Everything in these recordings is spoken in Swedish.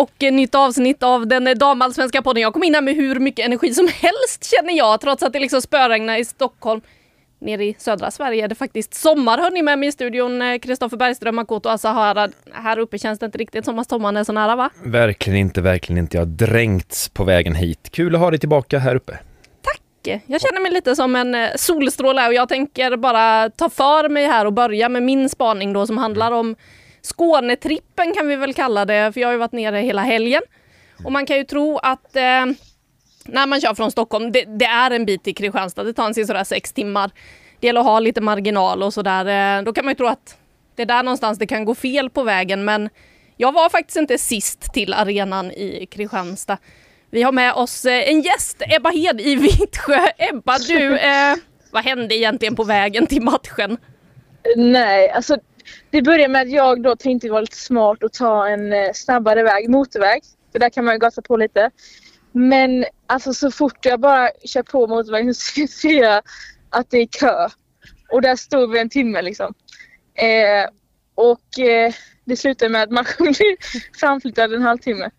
Och nytt avsnitt av den damallsvenska podden. Jag kom in här med hur mycket energi som helst känner jag, trots att det liksom spöregnar i Stockholm. Nere i södra Sverige är det faktiskt sommar. Hör ni med mig i studion? Kristoffer Bergström, Makoto Asahara. Här uppe känns det inte riktigt som att sommaren är så nära va? Verkligen inte, verkligen inte. Jag har dränkts på vägen hit. Kul att ha dig tillbaka här uppe. Tack! Jag känner mig lite som en eh, solstråle och jag tänker bara ta för mig här och börja med min spaning då som handlar om Skånetrippen kan vi väl kalla det, för jag har ju varit nere hela helgen. Och man kan ju tro att eh, när man kör från Stockholm, det, det, är en bit till Kristianstad, det tar en sådär sex timmar. Det gäller att ha lite marginal och sådär. Eh, då kan man ju tro att det är där någonstans det kan gå fel på vägen, men jag var faktiskt inte sist till arenan i Kristianstad. Vi har med oss eh, en gäst, Ebba Hed i Vittsjö. Ebba, du, eh, vad hände egentligen på vägen till matchen? Nej, alltså det började med att jag då tänkte vara lite smart och ta en eh, snabbare väg, motorväg. För där kan man ju gasa på lite. Men alltså så fort jag bara kör på motorvägen så ser jag att det är kö. Och där stod vi en timme liksom. Eh, och eh, det slutade med att man blev framflyttad en halvtimme.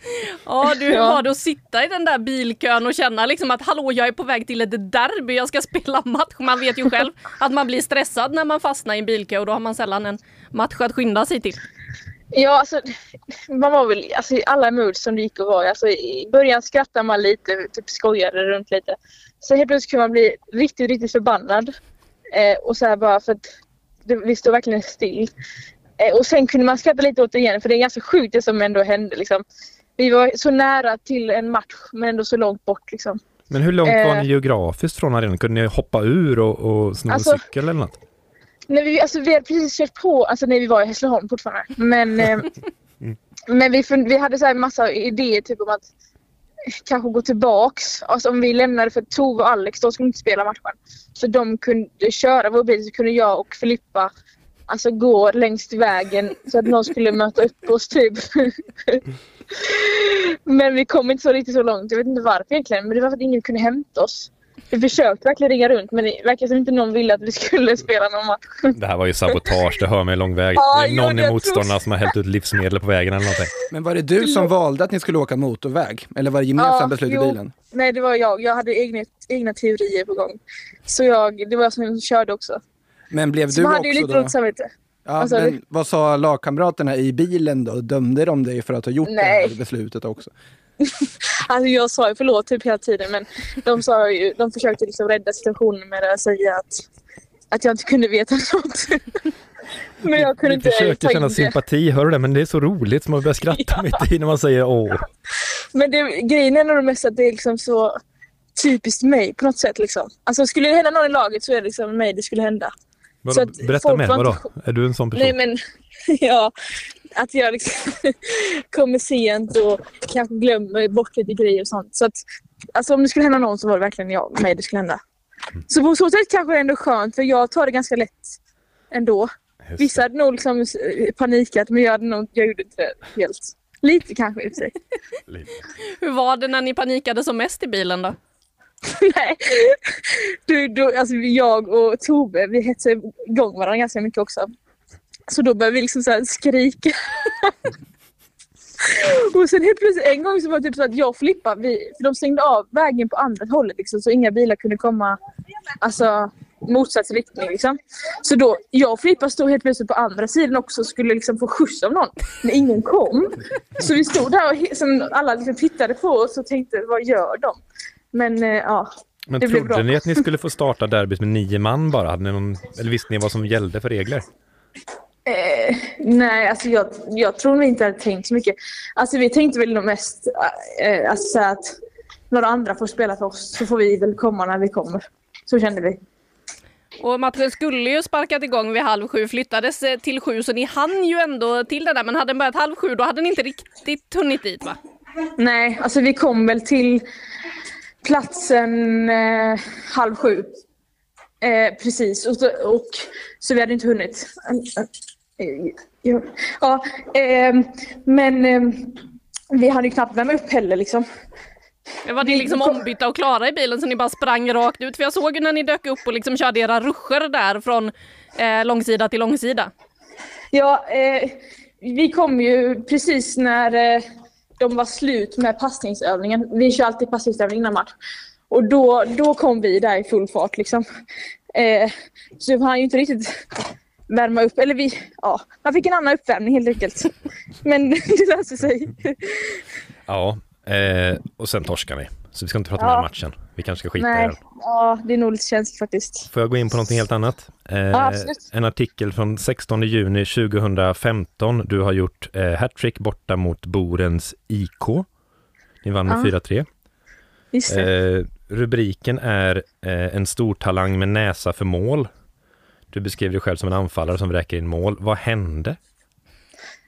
Ja, du, hur var det att sitta i den där bilkön och känna liksom att hallå, jag är på väg till ett derby, jag ska spela match. Man vet ju själv att man blir stressad när man fastnar i en bilkö och då har man sällan en match att skynda sig till. Ja, alltså man var väl alltså, i alla moods som det gick att vara. Alltså, I början skrattade man lite, typ skojade runt lite. Så helt plötsligt kunde man bli riktigt, riktigt förbannad. Eh, och så här bara för att det, vi stod verkligen still. Eh, och sen kunde man skratta lite åt det igen för det är ganska sjukt det som ändå hände. Liksom vi var så nära till en match men ändå så långt bort liksom. Men hur långt var ni eh. geografiskt från arenan? Kunde ni hoppa ur och, och sno alltså, en cykel eller något? Nej, vi, alltså, vi hade precis kört på, alltså när vi var i Hässleholm fortfarande. Men, eh, men vi, vi hade så här massa idéer typ om att kanske gå tillbaks. Alltså om vi lämnade för Tove och Alex, de skulle inte spela matchen. Så de kunde köra vår bil så kunde jag och Filippa alltså gå längs vägen så att någon skulle möta upp oss typ. Men vi kom inte så riktigt så långt. Jag vet inte varför egentligen. Men det var för att ingen kunde hämta oss. Vi försökte verkligen ringa runt men det verkar som inte någon ville att vi skulle spela någon match. Det här var ju sabotage, det hör mig lång väg. Ah, det är någon i motståndarna som har hällt ut livsmedel på vägen eller någonting. Men var det du som valde att ni skulle åka motorväg? Eller var det gemensamt ah, beslut i bilen? Nej, det var jag. Jag hade egna, egna teorier på gång. Så jag, det var jag som körde också. Men blev så du också hade ju lite då? dåligt samvete. Ja, alltså, men vad sa lagkamraterna i bilen då? Dömde de dig för att ha gjort Nej. det här beslutet också? alltså jag sa ju förlåt typ hela tiden men de, sa ju, de försökte liksom rädda situationen med att säga att, att jag inte kunde veta något. men jag kunde inte försöker känna sympati, hör du det? Men det är så roligt som man börjar skratta ja. mitt i när man säger åh. Men det, grejen är nog mest att det är liksom så typiskt mig på något sätt liksom. Alltså skulle det hända någon i laget så är det liksom mig det skulle hända. Vadå, berätta mer, vadå? Är du en sån person? Nej men, ja. Att jag liksom kommer sent och kanske glömmer bort lite grejer och sånt. Så att, alltså om det skulle hända någon så var det verkligen jag, mig det skulle hända. Mm. Så på så sätt kanske det är ändå skönt för jag tar det ganska lätt ändå. Vissa hade nog liksom panikat men jag, hade nog, jag gjorde inte det helt. Lite kanske i och för sig. Hur var det när ni panikade som mest i bilen då? Nej. Du, du, alltså jag och Tove vi hetsade igång varandra ganska mycket också. Så då började vi liksom så skrika. och sen helt plötsligt en gång så var det typ så att jag och Filippa, vi, för de stängde av vägen på andra hållet liksom, så inga bilar kunde komma alltså, motsatt riktning. Liksom. Så då, jag och Filippa stod helt plötsligt på andra sidan också och skulle liksom få skjuts av någon. Men ingen kom. Så vi stod där och som alla liksom tittade på oss och tänkte, vad gör de? Men eh, ja, Men det trodde ni att ni skulle få starta derbyt med nio man bara? Hade ni någon, eller visste ni vad som gällde för regler? Eh, nej, alltså jag, jag tror vi inte hade tänkt så mycket. Alltså vi tänkte väl nog mest eh, alltså, så att några andra får spela för oss så får vi väl komma när vi kommer. Så kände vi. Och matchen skulle ju sparkat igång vid halv sju, flyttades eh, till sju, så ni hann ju ändå till det där. Men hade den börjat halv sju, då hade ni inte riktigt hunnit dit va? Nej, alltså vi kom väl till platsen eh, halv sju. Eh, precis, och, så, och, så vi hade inte hunnit. Ja, eh, men eh, vi hade ju knappt värma upp heller liksom. Var ni liksom ombytta och klara i bilen så ni bara sprang rakt ut? För jag såg ju när ni dök upp och liksom körde era ruscher där från eh, långsida till långsida. Ja, eh, vi kom ju precis när eh, de var slut med passningsövningen. Vi kör alltid passningsövning innan match. Och då, då kom vi där i full fart liksom. Eh, så vi hann ju inte riktigt värma upp. Eller vi, ja, man fick en annan uppvärmning helt enkelt. Men det löste sig. Ja, eh, och sen torskar ni. Så vi ska inte prata ja. mer om matchen. Vi kanske ska skita Nej. i den. Ja, det är nog lite känsligt faktiskt. Får jag gå in på någonting helt annat? Eh, ja, en artikel från 16 juni 2015. Du har gjort eh, hattrick borta mot Borens IK. Ni vann med ja. 4-3. Eh, rubriken är eh, En stor talang med näsa för mål. Du beskriver dig själv som en anfallare som vräker in mål. Vad hände?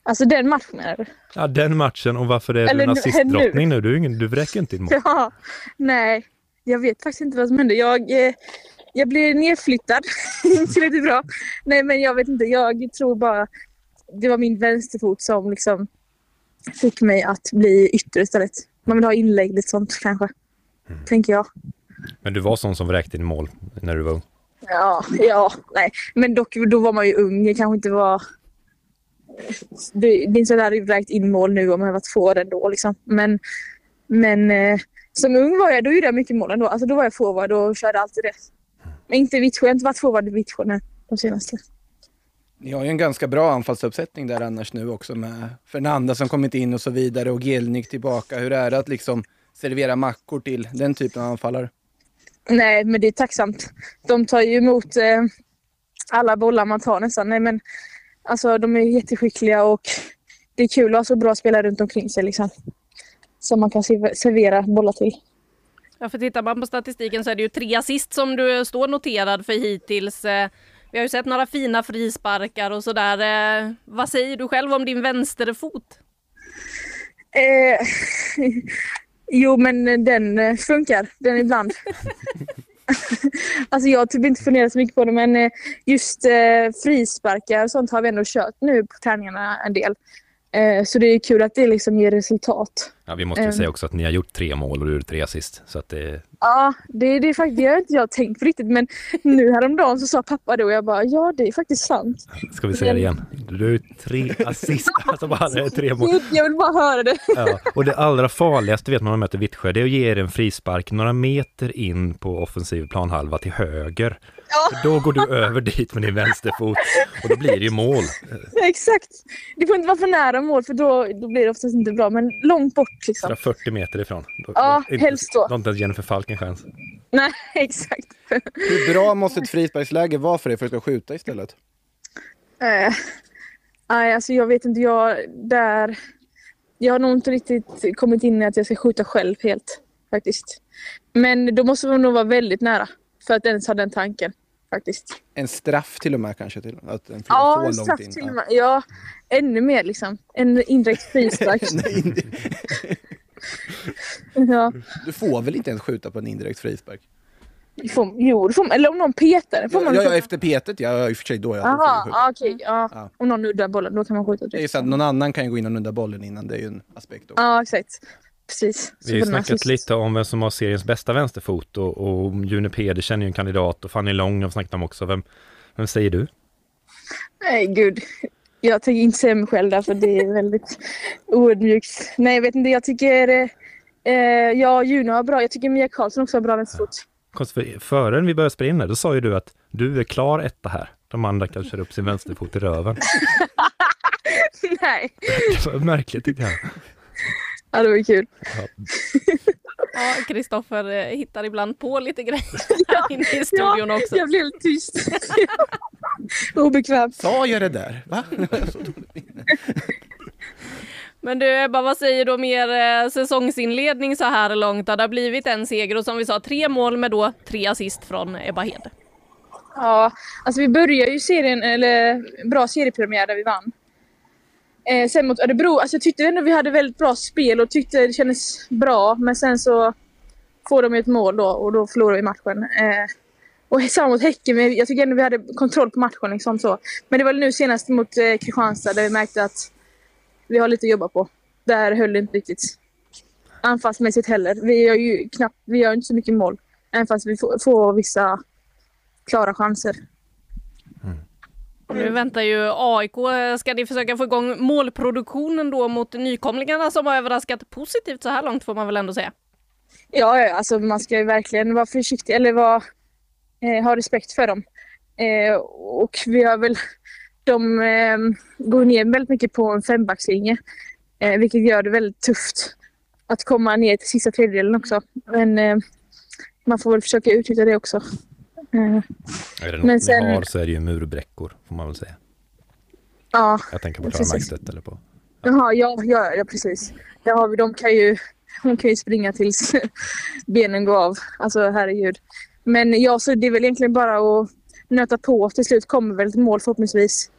Alltså den matchen är Ja, den matchen och varför är Eller du en assistdrottning nu? Du, ingen, du vräker inte in mål. Ja, nej, jag vet faktiskt inte vad som hände. Jag, eh, jag blev nedflyttad. inte tillräckligt bra. Nej, men jag vet inte. Jag tror bara det var min vänsterfot som liksom fick mig att bli ytter istället. Man vill ha inlägg, lite sånt kanske. Mm. Tänker jag. Men du var sån som vräkte in mål när du var ung? Ja, ja, nej. Men dock, då var man ju ung. Jag kanske inte var... Det, jag hade vräkt in mål nu om jag var två år ändå. Liksom. Men, men eh, som ung var jag, då gjorde jag mycket mål ändå. Alltså, då var jag forward och körde alltid det. Men inte Vittsjö. Jag har inte varit forward i Vittsjö de senaste. Ni har ju en ganska bra anfallsuppsättning där annars nu också med Fernanda som kommit in och så vidare och Gelnik tillbaka. Hur är det att liksom servera mackor till den typen av anfallare? Nej, men det är tacksamt. De tar ju emot eh, alla bollar man tar nästan. Nej, men, alltså, de är jätteskickliga och det är kul att ha så bra spelare runt omkring sig. Liksom, som man kan servera bollar till. Ja, för tittar man på statistiken så är det ju tre assist som du står noterad för hittills. Eh, vi har ju sett några fina frisparkar och sådär. Eh, vad säger du själv om din vänsterfot? Eh, Jo, men den eh, funkar, den ibland. alltså jag har typ inte funderat så mycket på det, men eh, just eh, frisparkar och sånt har vi ändå kört nu på träningarna en del. Eh, så det är kul att det liksom ger resultat. Ja, vi måste ju um, säga också att ni har gjort tre mål och du gjorde tre assist. Så att det... Ja, det, det, är faktiskt, det har inte jag tänkt på riktigt, men nu häromdagen så sa pappa det och jag bara ja, det är faktiskt sant. Ska vi säga det igen? Du tre assist, alltså bara tre mål. Jag vill bara höra det. Ja, och det allra farligaste vet man när man möter Vittsjö, det är att ge er en frispark några meter in på offensiv planhalva till höger. Ja. Då går du över dit med din vänsterfot och då blir det ju mål. Exakt. Det får inte vara för nära mål för då, då blir det oftast inte bra, men långt bort liksom. 40 meter ifrån. Ja, då, helst då. Då har inte ens Jennifer Falk en chans. Nej, exakt. Hur bra måste ett frisparksläge vara för dig för att du ska skjuta istället? Uh, nej, alltså jag vet inte. Jag, där, jag har nog inte riktigt kommit in i att jag ska skjuta själv helt faktiskt. Men då måste man nog vara väldigt nära för att ens ha den tanken faktiskt. En straff till och med kanske? Till, att en ja, en straff till och med. Ja, ännu mer liksom. En indirekt frispark. ja. Du får väl inte ens skjuta på en indirekt frispark? Får, jo, det får man, eller om någon petar. Får man ja, ja, efter petet, ja, i och för sig då. Ja, Jaha, okej. Okay, ja. ja. Om någon nuddar bollen, då kan man skjuta direkt. Det är så att någon annan kan ju gå in och nudda bollen innan, det är ju en aspekt också. Ja, exakt. Precis. Vi har ju snackat lite om vem som har seriens bästa vänsterfot och, och June Pedersen är ju en kandidat och Fanny Long har snackat om också. Vem, vem säger du? Nej, gud. Jag tänker inte säga mig själv där för det är väldigt oödmjukt. Nej, jag vet inte. Jag tycker eh, ja, Juno har bra. Jag tycker Mia Karlsson också har bra vänsterfot. För, före vi började spela in det, då sa ju du att du är klar etta här. De andra kan köra upp sin vänsterfot i röven. Nej. Det var märkligt tyckte jag. Ja, det var kul. Ja, Kristoffer eh, hittar ibland på lite grejer ja, inne i studion ja, också. jag blev helt tyst. Obekvämt. Sa jag det där? Va? Men du Ebba, vad säger du om er eh, säsongsinledning så här långt? Det har blivit en seger och som vi sa tre mål med då tre assist från Ebba Hed. Ja, alltså vi började ju serien, eller bra seriepremiär där vi vann. Eh, sen mot Örebro, alltså jag tyckte ändå vi hade väldigt bra spel och tyckte det kändes bra. Men sen så får de ett mål då och då förlorar vi matchen. Eh, och samma mot Häcken, men jag tycker ändå vi hade kontroll på matchen. Liksom så. Men det var nu senast mot eh, Kristianstad där vi märkte att vi har lite att jobba på. Där höll det inte riktigt anfallsmässigt heller. Vi gör ju knappt, vi gör inte så mycket mål. Även fast vi får, får vissa klara chanser. Mm. Nu väntar ju AIK. Eh, ska ni försöka få igång målproduktionen då mot nykomlingarna som har överraskat positivt så här långt får man väl ändå säga? Ja, alltså man ska ju verkligen vara försiktig eller vara, eh, ha respekt för dem. Eh, och vi har väl, de eh, går ner väldigt mycket på en fembackslinje. Eh, vilket gör det väldigt tufft att komma ner till sista tredjedelen också. Men eh, man får väl försöka utnyttja det också. Eh, är det något men sen, ni har så är det ju murbräckor, får man väl säga. Ja, Jag tänker på Klara Markstedt eller på... Ja. Jaha, ja, ja, ja precis. Där har vi, de kan ju, de kan ju springa tills benen går av. Alltså herregud. Men ja, så det är väl egentligen bara att nöta på. Till slut kommer väl ett mål förhoppningsvis.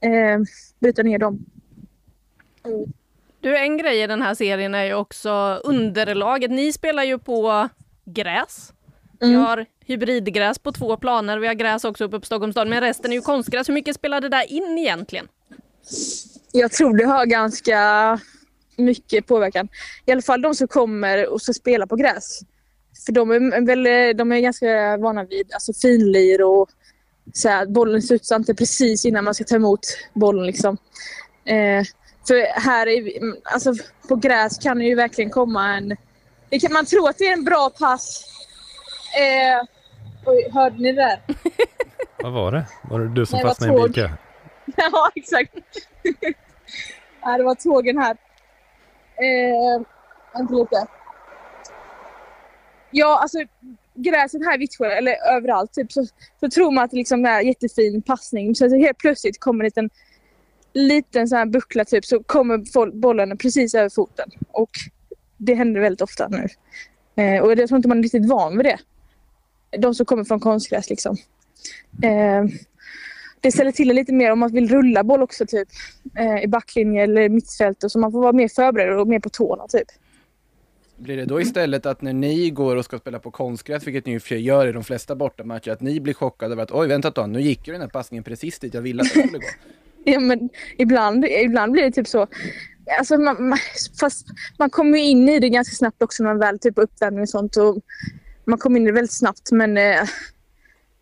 Eh, bryta ner dem. Mm. Du, en grej i den här serien är ju också underlaget. Ni spelar ju på gräs. Mm. Vi har hybridgräs på två planer. Vi har gräs också uppe på Stockholms stad, men resten är ju konstgräs. Hur mycket spelar det där in egentligen? Jag tror det har ganska mycket påverkan. I alla fall de som kommer och ska spela på gräs. För de är, väl, de är ganska vana vid alltså finlir och så här, bollen studsar inte precis innan man ska ta emot bollen. Liksom. Eh, för här är, alltså, på gräs kan det ju verkligen komma en... Det kan man tro att det är en bra pass. Eh, oj, hörde ni det? Vad var det? Var det du som Nej, fastnade i en bilkö? ja, exakt. Nej, det var tågen här. Eh, vänta lite. Ja, alltså gräset här i Vittsjö, eller överallt, typ, så, så tror man att det liksom är jättefin passning. Så helt plötsligt kommer en liten liten sån här buckla typ så kommer bollen precis över foten. Och det händer väldigt ofta nu. Eh, och jag tror inte man är riktigt van vid det. De som kommer från konstgräs liksom. Eh, det ställer till det lite mer om man vill rulla boll också typ. Eh, I backlinje eller mittfält och så man får vara mer förberedd och mer på tårna typ. Blir det då istället att när ni går och ska spela på konstgräs, vilket ni och för gör i de flesta bortamatcher, att ni blir chockade över att oj, vänta ett tag, nu gick ju den här passningen precis dit jag ville att den skulle gå? Ja, men ibland, ibland blir det typ så. Alltså man, man, fast man kommer in i det ganska snabbt också när man väl typ uppvärmning och sånt. Och man kommer in i det väldigt snabbt men eh,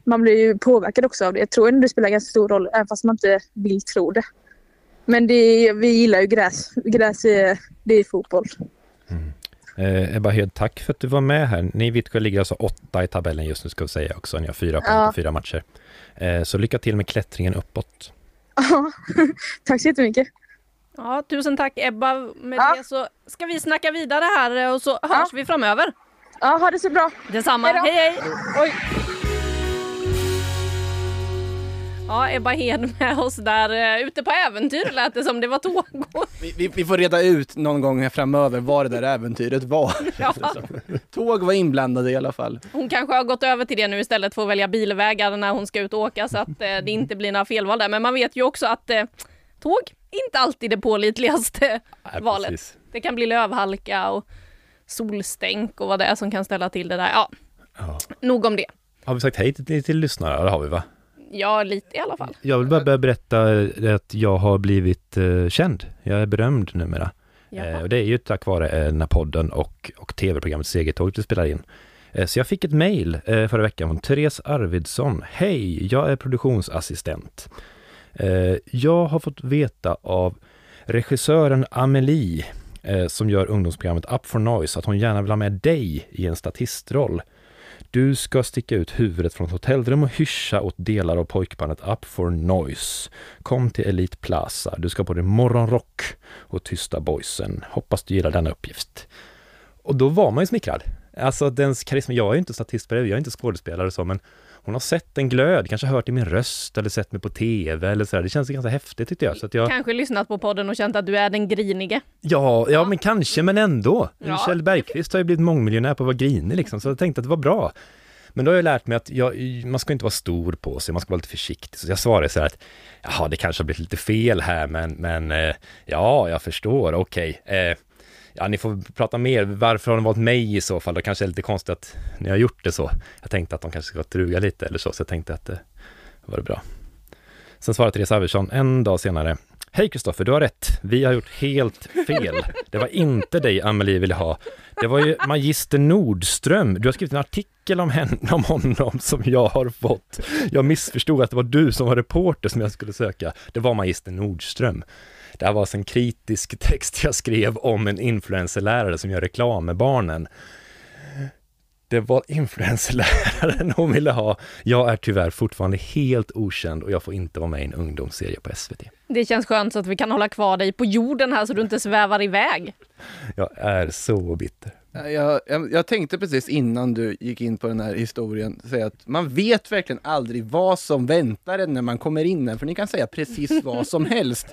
man blir ju påverkad också av det. Jag tror ändå det spelar ganska stor roll även fast man inte vill tro det. Men det, vi gillar ju gräs. Gräs är, det är fotboll. Mm. Eh, Ebba Hed, tack för att du var med här. Ni Vittsjö ligger alltså åtta i tabellen just nu ska vi säga också. Ni har fyra poäng ja. på fyra matcher. Eh, så lycka till med klättringen uppåt. Ja, tack så jättemycket. Ja, tusen tack Ebba. Med ja. det så ska vi snacka vidare här och så hörs ja. vi framöver. Ja, ha det så bra. Detsamma. Hej, hej. Oj. Ja, Ebba Hed med oss där ute på äventyr lät det som. Det var tåg. Vi, vi, vi, får reda ut någon gång framöver vad det där äventyret var. Ja. Tåg var inblandade i alla fall. Hon kanske har gått över till det nu istället för att välja bilvägar när hon ska ut och åka så att eh, det inte blir några felval där. Men man vet ju också att eh, tåg inte alltid det pålitligaste Nej, valet. Precis. Det kan bli lövhalka och solstänk och vad det är som kan ställa till det där. Ja, ja. nog om det. Har vi sagt hej till, till lyssnare? Det har vi va? Ja, lite i alla fall. Jag vill bara berätta att jag har blivit uh, känd. Jag är berömd numera. Uh, och det är ju tack vare uh, den här podden och, och tv-programmet Segertåget vi spelar in. Uh, så jag fick ett mejl förra veckan från Therese Arvidsson. Hej, jag är produktionsassistent. jag har fått veta av regissören Amelie Eh, som gör ungdomsprogrammet Up for Noise att hon gärna vill ha med dig i en statistroll. Du ska sticka ut huvudet från ett hotellrum och hyscha åt delar av pojkbandet Up for Noise. Kom till Elite Plaza. Du ska på din morgonrock och tysta boysen. Hoppas du gillar denna uppgift. Och då var man ju smickrad. Alltså dens karisma, jag är ju inte statist jag är inte skådespelare och så, men hon har sett en glöd, kanske hört i min röst eller sett mig på tv eller så. Det känns ganska häftigt tyckte jag. Så jag... Kanske lyssnat på podden och känt att du är den grinige. Ja, ja, men kanske, men ändå. Ja. Kjell Bergqvist har ju blivit mångmiljonär på att vara grinig liksom, så jag tänkte att det var bra. Men då har jag lärt mig att jag, man ska inte vara stor på sig, man ska vara lite försiktig. Så jag svarade så här att, jaha, det kanske har blivit lite fel här, men, men eh, ja, jag förstår, okej. Okay. Eh, ja, ni får prata mer. Varför har de valt mig i så fall? Det kanske är lite konstigt att ni har gjort det så. Jag tänkte att de kanske ska truga lite eller så, så jag tänkte att det var det bra. Sen svarade Therese Arvidsson en dag senare. Hej Kristoffer, du har rätt. Vi har gjort helt fel. Det var inte dig Amelie ville ha. Det var ju Magister Nordström. Du har skrivit en artikel om, henne, om honom som jag har fått. Jag missförstod att det var du som var reporter som jag skulle söka. Det var Magister Nordström. Det här var alltså en kritisk text jag skrev om en influencerlärare som gör reklam med barnen det var influencerläraren hon ville ha. Jag är tyvärr fortfarande helt okänd och jag får inte vara med i en ungdomsserie på SVT. Det känns skönt så att vi kan hålla kvar dig på jorden här så du inte svävar iväg. Jag är så bitter. Jag, jag, jag, tänkte precis innan du gick in på den här historien säga att man vet verkligen aldrig vad som väntar en när man kommer in här, för ni kan säga precis vad som helst.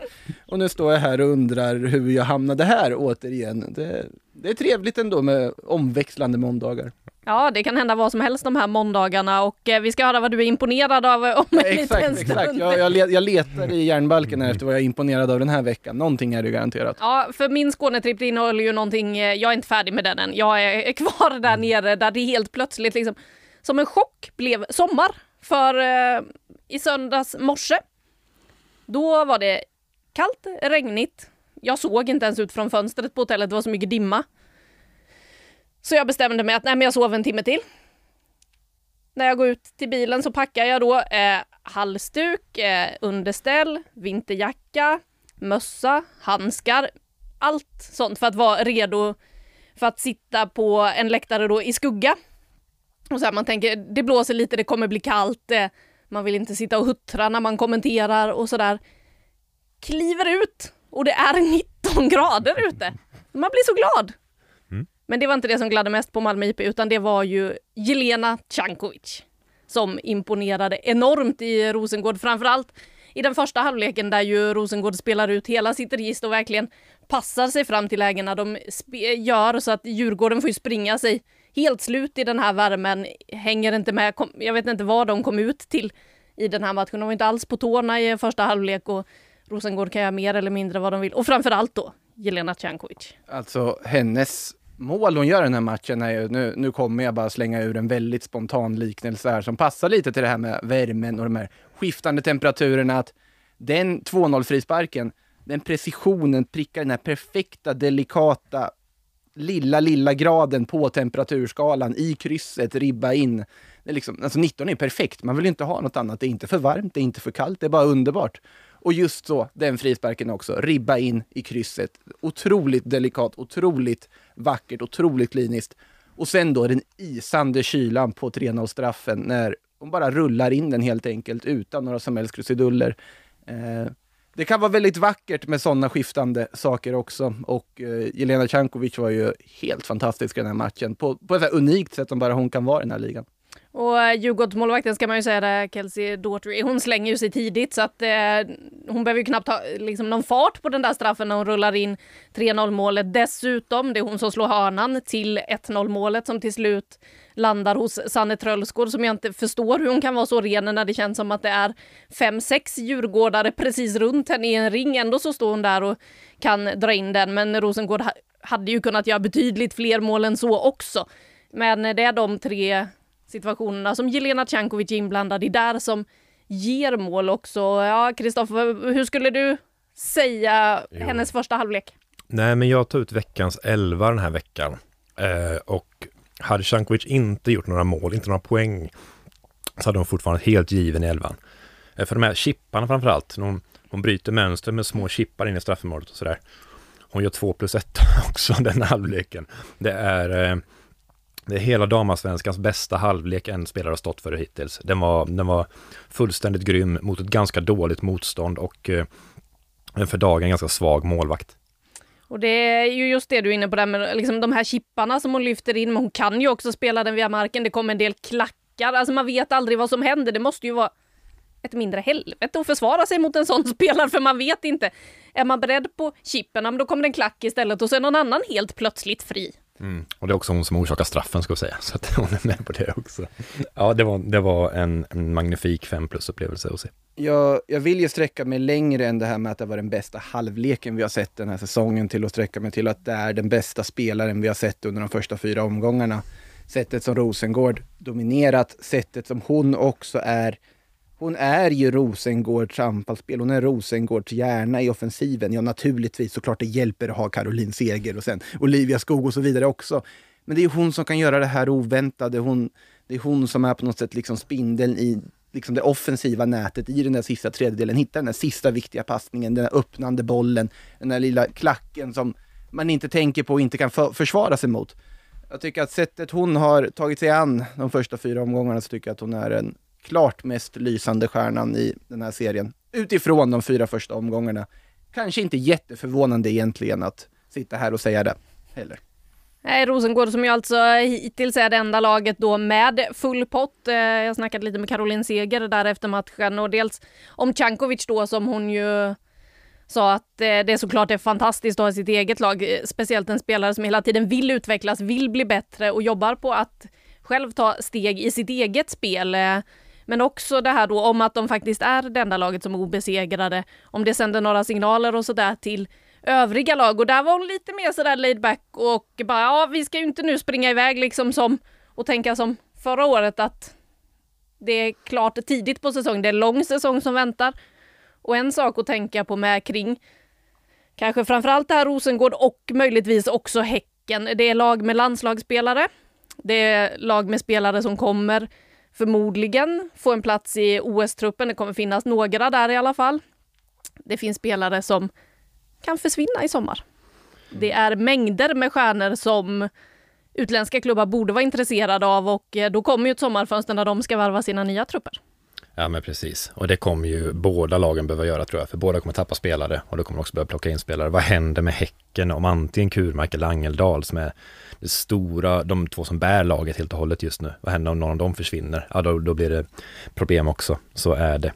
Och nu står jag här och undrar hur jag hamnade här återigen. Det, det är trevligt ändå med omväxlande måndagar. Ja, det kan hända vad som helst de här måndagarna och eh, vi ska höra vad du är imponerad av om en exakt, liten stund. Exakt, jag, jag, jag letar i järnbalken efter vad jag är imponerad av den här veckan. Någonting är det garanterat. Ja, för min Skånetripp innehåller ju någonting, eh, jag är inte färdig med den än. Jag är kvar där mm. nere där det helt plötsligt liksom som en chock blev sommar. För eh, i söndags morse, då var det kallt, regnigt. Jag såg inte ens ut från fönstret på hotellet, det var så mycket dimma. Så jag bestämde mig att nej, men jag sover en timme till. När jag går ut till bilen så packar jag då eh, halsduk, eh, underställ, vinterjacka, mössa, handskar, allt sånt för att vara redo för att sitta på en läktare då i skugga. Och så här, man tänker, det blåser lite, det kommer bli kallt, eh, man vill inte sitta och huttra när man kommenterar och sådär. Kliver ut och det är 19 grader ute. Man blir så glad. Men det var inte det som gladde mest på Malmö IP, utan det var ju Jelena Cankovic som imponerade enormt i Rosengård, framförallt i den första halvleken där ju Rosengård spelar ut hela sitt register och verkligen passar sig fram till lägena de gör så att Djurgården får ju springa sig helt slut i den här värmen, hänger inte med, jag vet inte vad de kom ut till i den här matchen. De var inte alls på tårna i första halvlek och Rosengård kan göra mer eller mindre vad de vill. Och framförallt då Jelena Cankovic. Alltså hennes mål hon gör den här matchen är ju, nu, nu kommer jag bara slänga ur en väldigt spontan liknelse här som passar lite till det här med värmen och de här skiftande temperaturerna. Att den 2-0 frisparken, den precisionen prickar den här perfekta, delikata, lilla, lilla graden på temperaturskalan i krysset, ribba in. Det är liksom, alltså 19 är perfekt, man vill inte ha något annat. Det är inte för varmt, det är inte för kallt, det är bara underbart. Och just så, den frisparken också, ribba in i krysset. Otroligt delikat, otroligt vackert, otroligt kliniskt. Och sen då den isande kylan på 3-0 straffen när hon bara rullar in den helt enkelt utan några som helst krusiduller. Eh, det kan vara väldigt vackert med sådana skiftande saker också. Och eh, Jelena Cankovic var ju helt fantastisk i den här matchen på, på ett unikt sätt som bara hon kan vara i den här ligan. Och Djurgårdsmålvakten ska man ju säga det, Kelsey Daughtry, hon slänger ju sig tidigt så att eh, hon behöver ju knappt ha liksom, någon fart på den där straffen när hon rullar in 3-0 målet. Dessutom, det är hon som slår hörnan till 1-0 målet som till slut landar hos Sanne Trölsgård som jag inte förstår hur hon kan vara så ren när det känns som att det är fem, sex djurgårdare precis runt henne i en ring. Ändå så står hon där och kan dra in den. Men Rosengård hade ju kunnat göra betydligt fler mål än så också. Men eh, det är de tre situationerna som Jelena Cankovic är inblandad i där som ger mål också. Ja, Kristoffer, hur skulle du säga jo. hennes första halvlek? Nej, men jag tar ut veckans elva den här veckan. Eh, och hade Cankovic inte gjort några mål, inte några poäng, så hade hon fortfarande helt given i elvan. Eh, för de här chipparna framför allt, hon, hon bryter mönster med små chippar in i straffområdet och sådär. Hon gör två plus ett också den halvleken. Det är eh, det är hela damasvenskans bästa halvlek en spelare har stått för hittills. Den var, den var fullständigt grym mot ett ganska dåligt motstånd och eh, en för dagen ganska svag målvakt. Och det är ju just det du är inne på där med liksom de här chipparna som hon lyfter in, men hon kan ju också spela den via marken. Det kommer en del klackar, alltså man vet aldrig vad som händer. Det måste ju vara ett mindre helvete att försvara sig mot en sån spelare, för man vet inte. Är man beredd på chippen, då kommer det en klack istället och så är någon annan helt plötsligt fri. Mm. Och det är också hon som orsakar straffen ska jag säga, så att hon är med på det också. Ja, det var, det var en, en magnifik 5 plus-upplevelse att se. Jag, jag vill ju sträcka mig längre än det här med att det var den bästa halvleken vi har sett den här säsongen till att sträcka mig till att det är den bästa spelaren vi har sett under de första fyra omgångarna. Sättet som Rosengård dominerat, sättet som hon också är hon är ju Rosengårds anfallsspel. Hon är Rosengårds hjärna i offensiven. Ja, naturligtvis såklart det hjälper att ha Caroline Seger och sen Olivia Skog och så vidare också. Men det är hon som kan göra det här oväntade. Hon, det är hon som är på något sätt liksom spindeln i liksom det offensiva nätet i den där sista tredjedelen. Hitta den där sista viktiga passningen, den där öppnande bollen, den där lilla klacken som man inte tänker på och inte kan för försvara sig mot. Jag tycker att sättet hon har tagit sig an de första fyra omgångarna så tycker jag att hon är en klart mest lysande stjärnan i den här serien. Utifrån de fyra första omgångarna. Kanske inte jätteförvånande egentligen att sitta här och säga det heller. Nej, Rosengård som ju alltså hittills är det enda laget då med full pott. Eh, jag snackade lite med Caroline Seger där efter matchen och dels om Cankovic då som hon ju sa att eh, det såklart är fantastiskt att ha sitt eget lag, eh, speciellt en spelare som hela tiden vill utvecklas, vill bli bättre och jobbar på att själv ta steg i sitt eget spel. Men också det här då om att de faktiskt är det enda laget som är obesegrade, om det sänder några signaler och sådär till övriga lag och där var hon lite mer sådär laid back och bara ja, vi ska ju inte nu springa iväg liksom som och tänka som förra året att det är klart tidigt på säsongen, det är lång säsong som väntar. Och en sak att tänka på med kring kanske framförallt det här Rosengård och möjligtvis också Häcken. Det är lag med landslagsspelare. Det är lag med spelare som kommer förmodligen få en plats i OS-truppen. Det kommer finnas några där i alla fall. Det finns spelare som kan försvinna i sommar. Det är mängder med stjärnor som utländska klubbar borde vara intresserade av och eh, då kommer ju ett sommarfönster när de ska varva sina nya trupper. Ja men precis, och det kommer ju båda lagen behöva göra tror jag, för båda kommer tappa spelare och då kommer också behöva plocka in spelare. Vad händer med Häcken om antingen Kurmark eller Angeldal som är det stora, de två som bär laget helt och hållet just nu. Vad händer om någon av dem försvinner? Ja då, då blir det problem också, så är det.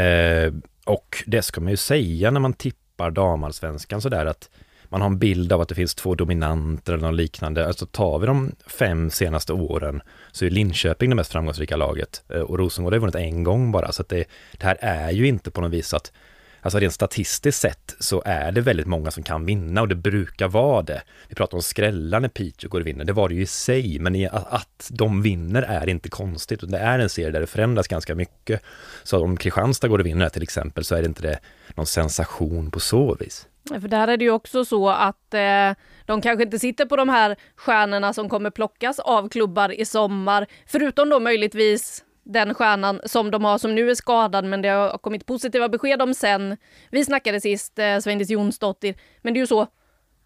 Eh, och det ska man ju säga när man tippar damallsvenskan sådär att man har en bild av att det finns två dominanter eller något liknande. Alltså tar vi de fem senaste åren så är Linköping det mest framgångsrika laget eh, och Rosengård har vunnit en gång bara. Så att det, det här är ju inte på något vis att Alltså rent statistiskt sett så är det väldigt många som kan vinna och det brukar vara det. Vi pratar om skrällar när Piteå går och vinner, det var det ju i sig, men att de vinner är inte konstigt. Det är en serie där det förändras ganska mycket. Så om Kristianstad går och vinner till exempel så är det inte det någon sensation på så vis. För där är det ju också så att eh, de kanske inte sitter på de här stjärnorna som kommer plockas av klubbar i sommar, förutom då möjligtvis den stjärnan som de har som nu är skadad men det har kommit positiva besked om sen. Vi snackade sist, eh, Svendis Jonsdottir, men det är ju så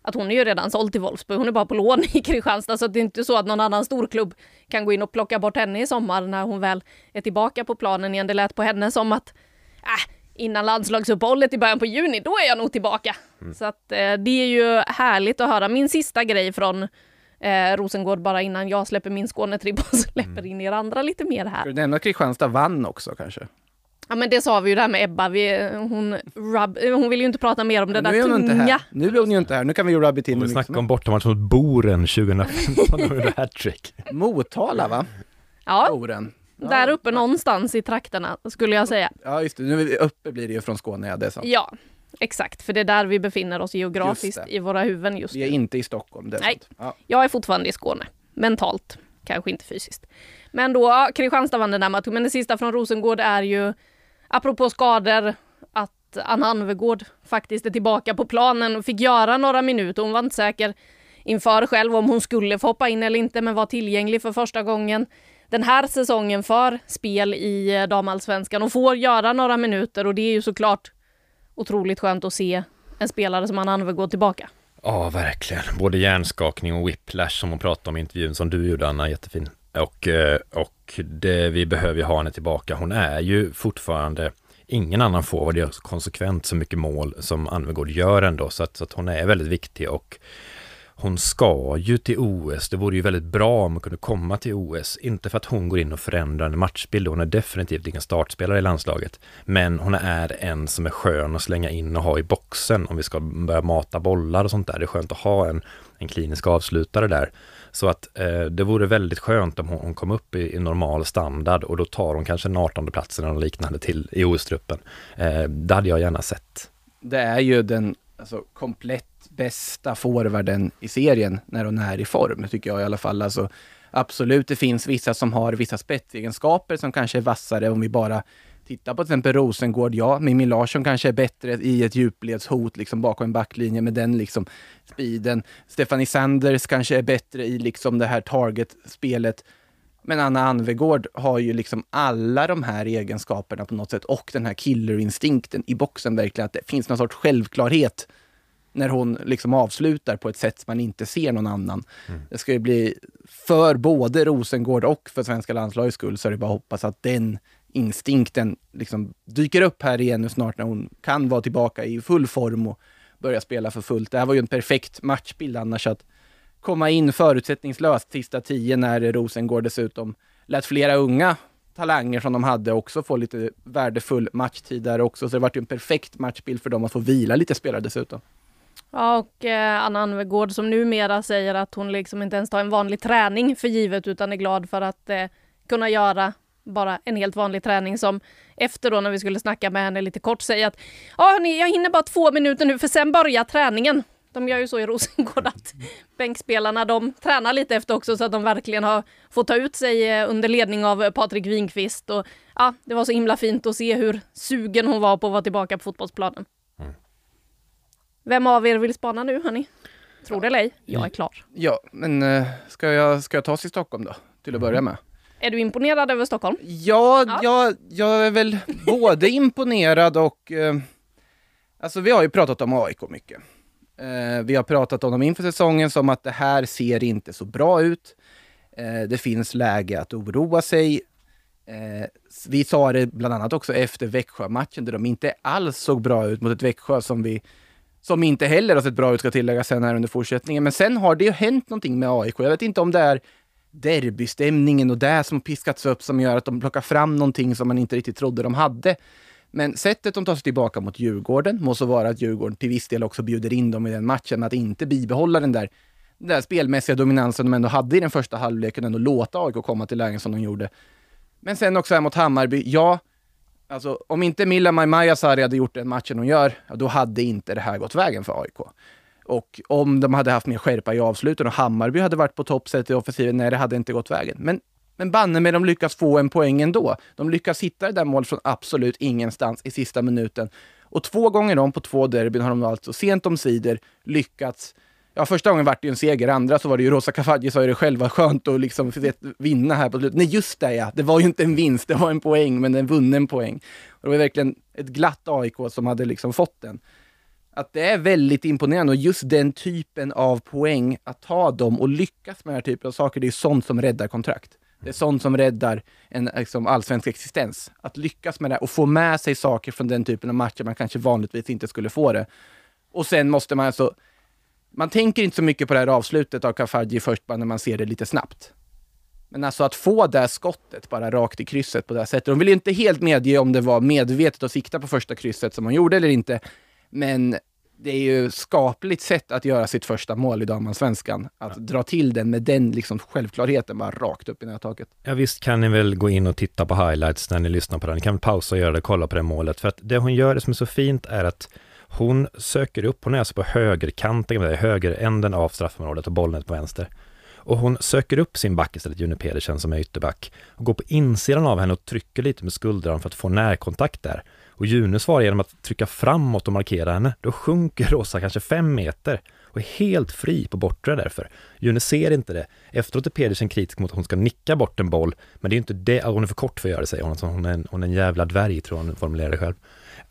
att hon är ju redan såld till Wolfsburg. Hon är bara på lån i Kristianstad så det är inte så att någon annan storklubb kan gå in och plocka bort henne i sommar när hon väl är tillbaka på planen igen. Det lät på henne som att äh, innan landslagsuppehållet i början på juni, då är jag nog tillbaka. Mm. Så att eh, det är ju härligt att höra. Min sista grej från eh, Rosengård bara innan jag släpper min Skånetripp och släpper mm. in er andra lite mer här. Ska du nämna att Kristianstad vann också kanske? Ja men det sa vi ju där med Ebba, vi, hon, rub, hon vill ju inte prata mer om det där tunga. Nu är hon ju inte här, nu kan vi ju rubba till Vi snackar om bortamatch mot Boren 2015 och hattrick. Motala va? Ja. Boren. Ja. Där uppe någonstans i trakterna skulle jag säga. Ja just det, nu uppe blir det ju från Skåne, ja det är sant. Ja, Exakt, för det är där vi befinner oss geografiskt i våra huvuden just nu. Vi är inte i Stockholm. Det är Nej, ja. jag är fortfarande i Skåne. Mentalt, kanske inte fysiskt. Men då, Kristianstad vann den där matchen. Men det sista från Rosengård är ju, apropå skador, att Anna Anvegård faktiskt är tillbaka på planen och fick göra några minuter. Hon var inte säker inför själv om hon skulle få hoppa in eller inte, men var tillgänglig för första gången den här säsongen för spel i eh, damallsvenskan och får göra några minuter och det är ju såklart otroligt skönt att se en spelare som Anna använder gå tillbaka. Ja, verkligen. Både hjärnskakning och whiplash som hon pratade om i intervjun som du gjorde, Anna, jättefin. Och, eh, och det, vi behöver ju ha henne tillbaka. Hon är ju fortfarande ingen annan forward gör konsekvent så mycket mål som Anvegård gör ändå, så att, så att hon är väldigt viktig och hon ska ju till OS. Det vore ju väldigt bra om hon kunde komma till OS. Inte för att hon går in och förändrar en matchbild. Hon är definitivt ingen startspelare i landslaget. Men hon är en som är skön att slänga in och ha i boxen om vi ska börja mata bollar och sånt där. Det är skönt att ha en, en klinisk avslutare där. Så att eh, det vore väldigt skönt om hon, hon kom upp i, i, normal standard och då tar hon kanske en 18 plats eller liknande till i OS-truppen. Eh, det hade jag gärna sett. Det är ju den alltså, komplett bästa forwarden i serien när hon är i form, tycker jag i alla fall. Alltså, absolut, det finns vissa som har vissa spetsegenskaper som kanske är vassare om vi bara tittar på till exempel Rosengård, ja, Mimmi Larsson kanske är bättre i ett djupledshot liksom bakom en backlinje med den liksom speeden. Stephanie Sanders kanske är bättre i liksom det här target-spelet. Men Anna Anvegård har ju liksom alla de här egenskaperna på något sätt och den här killerinstinkten i boxen verkligen, att det finns någon sorts självklarhet när hon liksom avslutar på ett sätt som man inte ser någon annan. Mm. Det ska ju bli, för både Rosengård och för svenska landslagets skull, så är det bara att hoppas att den instinkten liksom dyker upp här igen nu snart när hon kan vara tillbaka i full form och börja spela för fullt. Det här var ju en perfekt matchbild annars att komma in förutsättningslöst sista tio när Rosengård dessutom lät flera unga talanger som de hade också få lite värdefull matchtid där också. Så det var ju en perfekt matchbild för dem att få vila lite spelare dessutom. Ja, och eh, Anna Anvegård som numera säger att hon liksom inte ens tar en vanlig träning för givet utan är glad för att eh, kunna göra bara en helt vanlig träning som efter då när vi skulle snacka med henne lite kort säger att ja hörni, jag hinner bara två minuter nu för sen börjar träningen. De gör ju så i Rosengård att bänkspelarna de tränar lite efter också så att de verkligen har fått ta ut sig eh, under ledning av eh, Patrik Winqvist. Och, ja, det var så himla fint att se hur sugen hon var på att vara tillbaka på fotbollsplanen. Mm. Vem av er vill spana nu hörni? Tror det eller ej, jag är klar. Ja, men uh, ska, jag, ska jag ta oss till Stockholm då? Till att börja med. Är du imponerad över Stockholm? Ja, ja. Jag, jag är väl både imponerad och... Uh, alltså vi har ju pratat om AIK mycket. Uh, vi har pratat om dem inför säsongen som att det här ser inte så bra ut. det finns läge att oroa sig. vi sa det bland annat också efter Växjö-matchen där de inte alls såg bra ut mot ett Växjö som vi som inte heller har sett bra ut ska tilläggas sen här under fortsättningen. Men sen har det ju hänt någonting med AIK. Jag vet inte om det är derbystämningen och det som piskats upp som gör att de plockar fram någonting som man inte riktigt trodde de hade. Men sättet de tar sig tillbaka mot Djurgården, må så vara att Djurgården till viss del också bjuder in dem i den matchen, men att inte bibehålla den där, den där spelmässiga dominansen de ändå hade i den första halvleken, ändå låta AIK komma till lägen som de gjorde. Men sen också här mot Hammarby, ja, Alltså, om inte Milla Majmajasari hade gjort den matchen hon gör, då hade inte det här gått vägen för AIK. Och om de hade haft mer skärpa i avsluten och Hammarby hade varit på toppset i offensiven, nej, det hade inte gått vägen. Men, men banne med de lyckas få en poäng ändå. De lyckas hitta det där målet från absolut ingenstans i sista minuten. Och två gånger om på två derbyn har de alltså sent omsider lyckats Ja, första gången vart det ju en seger, andra så var det ju Rosa Kafaji sa ju det själv, vad skönt att liksom vinna här på slutet. Nej, just det ja, det var ju inte en vinst, det var en poäng, men en vunnen poäng. Och det var verkligen ett glatt AIK som hade liksom fått den. Att det är väldigt imponerande och just den typen av poäng, att ta dem och lyckas med den här typen av saker, det är sånt som räddar kontrakt. Det är sånt som räddar en liksom, allsvensk existens. Att lyckas med det och få med sig saker från den typen av matcher man kanske vanligtvis inte skulle få det. Och sen måste man alltså man tänker inte så mycket på det här avslutet av Kafaji först bara när man ser det lite snabbt. Men alltså att få det skottet bara rakt i krysset på det här sättet. De vill inte helt medge om det var medvetet att sikta på första krysset som man gjorde eller inte. Men det är ju skapligt sätt att göra sitt första mål i damallsvenskan. Att ja. dra till den med den liksom självklarheten bara rakt upp i nättaket. Ja visst kan ni väl gå in och titta på highlights när ni lyssnar på den. Ni kan pausa och göra det, kolla på det målet. För att det hon gör, det som är så fint är att hon söker upp, hon är alltså på högerkanten, högeränden av straffområdet och bollen är på vänster. Och hon söker upp sin back istället, June Pedersen som är ytterback, och går på insidan av henne och trycker lite med skuldran för att få närkontakt där. Och June svarar genom att trycka framåt och markera henne. Då sjunker Rosa kanske fem meter och är helt fri på bortre därför. June ser inte det. Efteråt är Pedersen kritisk mot att hon ska nicka bort en boll, men det är inte det, hon är för kort för att göra det säger hon, alltså hon, är en, hon är en jävla dvärg tror hon formulerar det själv.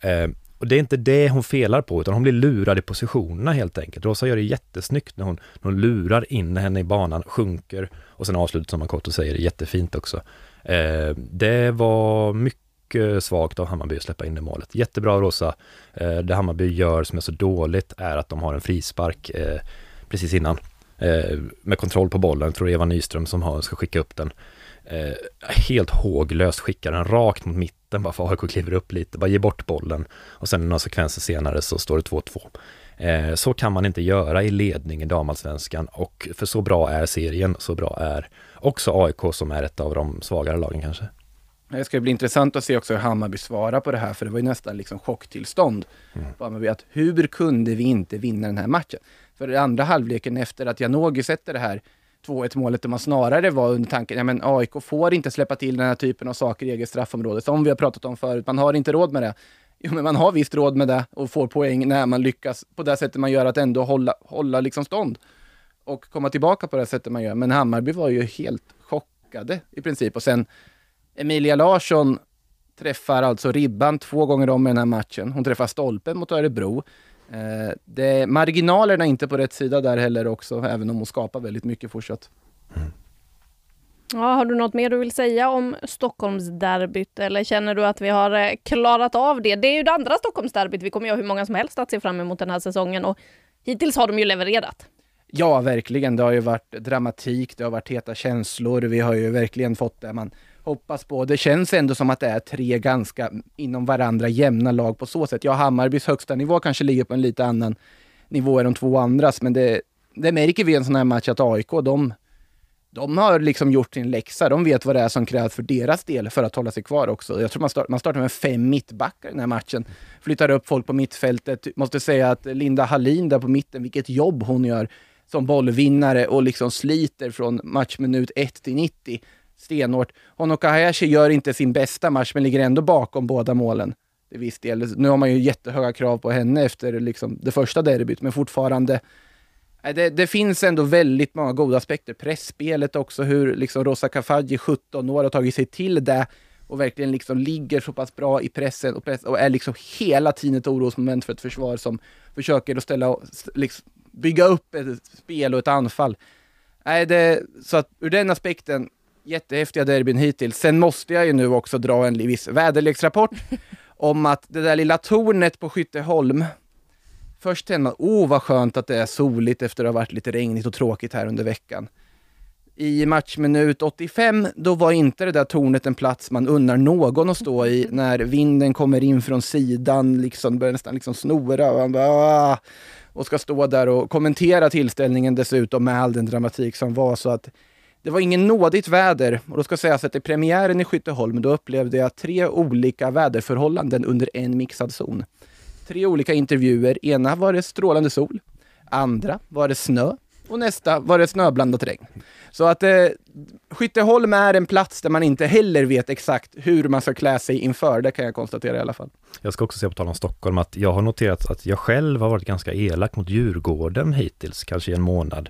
Eh, och det är inte det hon felar på, utan hon blir lurad i positionerna helt enkelt. Rosa gör det jättesnyggt när hon, när hon lurar in henne i banan, sjunker och sen avslutar som och säger det jättefint också. Eh, det var mycket svagt av Hammarby att släppa in det målet. Jättebra Rosa. Eh, det Hammarby gör som är så dåligt är att de har en frispark eh, precis innan. Eh, med kontroll på bollen, jag tror Eva Nyström som har, ska skicka upp den. Eh, helt håglöst skickar den rakt mot mitten bara för AIK kliver upp lite, bara ger bort bollen och sen några sekvenser senare så står det 2-2. Eh, så kan man inte göra i ledning i damallsvenskan och för så bra är serien, så bra är också AIK som är ett av de svagare lagen kanske. Det ska bli intressant att se också hur Hammarby svarar på det här, för det var ju nästan liksom chocktillstånd. Mm. Att hur kunde vi inte vinna den här matchen? För i andra halvleken efter att Janogy sätter det här 2-1 målet, där man snarare var under tanken, ja men AIK får inte släppa till den här typen av saker i eget straffområde, som vi har pratat om förut. Man har inte råd med det. Jo, men man har visst råd med det och får poäng när man lyckas på det sättet man gör, att ändå hålla, hålla liksom stånd och komma tillbaka på det sättet man gör. Men Hammarby var ju helt chockade i princip. Och sen Emilia Larsson träffar alltså ribban två gånger om i den här matchen. Hon träffar stolpen mot Örebro. Eh, det, marginalerna är inte på rätt sida där heller också, även om hon skapar väldigt mycket fortsatt. Mm. Ja, har du något mer du vill säga om Stockholmsderbyt eller känner du att vi har eh, klarat av det? Det är ju det andra Stockholmsderbyt. Vi kommer ju ha hur många som helst att se fram emot den här säsongen och hittills har de ju levererat. Ja, verkligen. Det har ju varit dramatik, det har varit heta känslor. Vi har ju verkligen fått det man hoppas på. Det känns ändå som att det är tre ganska inom varandra jämna lag på så sätt. Ja, Hammarbys högsta nivå kanske ligger på en lite annan nivå än de två andras, men det, det märker vi i en sån här match att AIK, de, de har liksom gjort sin läxa. De vet vad det är som krävs för deras del för att hålla sig kvar också. Jag tror man, start, man startar med fem mittbackar i den här matchen. Flyttar upp folk på mittfältet. Måste säga att Linda Hallin där på mitten, vilket jobb hon gör som bollvinnare och liksom sliter från matchminut 1 till 90 stenhårt. Honoka Hayashi gör inte sin bästa match, men ligger ändå bakom båda målen. Det viss del. Nu har man ju jättehöga krav på henne efter liksom det första derbyt, men fortfarande eh, det, det, finns ändå väldigt många goda aspekter. Pressspelet också, hur liksom Rosa Kafaji, 17 år, har tagit sig till det och verkligen liksom ligger så pass bra i pressen och, press, och är liksom hela tiden ett orosmoment för ett försvar som försöker att ställa, liksom, bygga upp ett spel och ett anfall. Nej, det, så att ur den aspekten, jättehäftiga derbyn hittills. Sen måste jag ju nu också dra en viss väderleksrapport om att det där lilla tornet på Skytteholm, först tänkte man, åh vad skönt att det är soligt efter att ha varit lite regnigt och tråkigt här under veckan. I matchminut 85, då var inte det där tornet en plats man unnar någon att stå i när vinden kommer in från sidan, liksom börjar nästan liksom snora och man bara, Aah! och ska stå där och kommentera tillställningen dessutom med all den dramatik som var. Så att det var ingen nådigt väder och då ska sägas att i premiären i Skytteholm då upplevde jag tre olika väderförhållanden under en mixad zon. Tre olika intervjuer. Ena var det strålande sol. Andra var det snö och nästa var det snöblandat regn. Så att eh, Skytteholm är en plats där man inte heller vet exakt hur man ska klä sig inför, det kan jag konstatera i alla fall. Jag ska också säga på tal om Stockholm att jag har noterat att jag själv har varit ganska elak mot Djurgården hittills, kanske i en månad.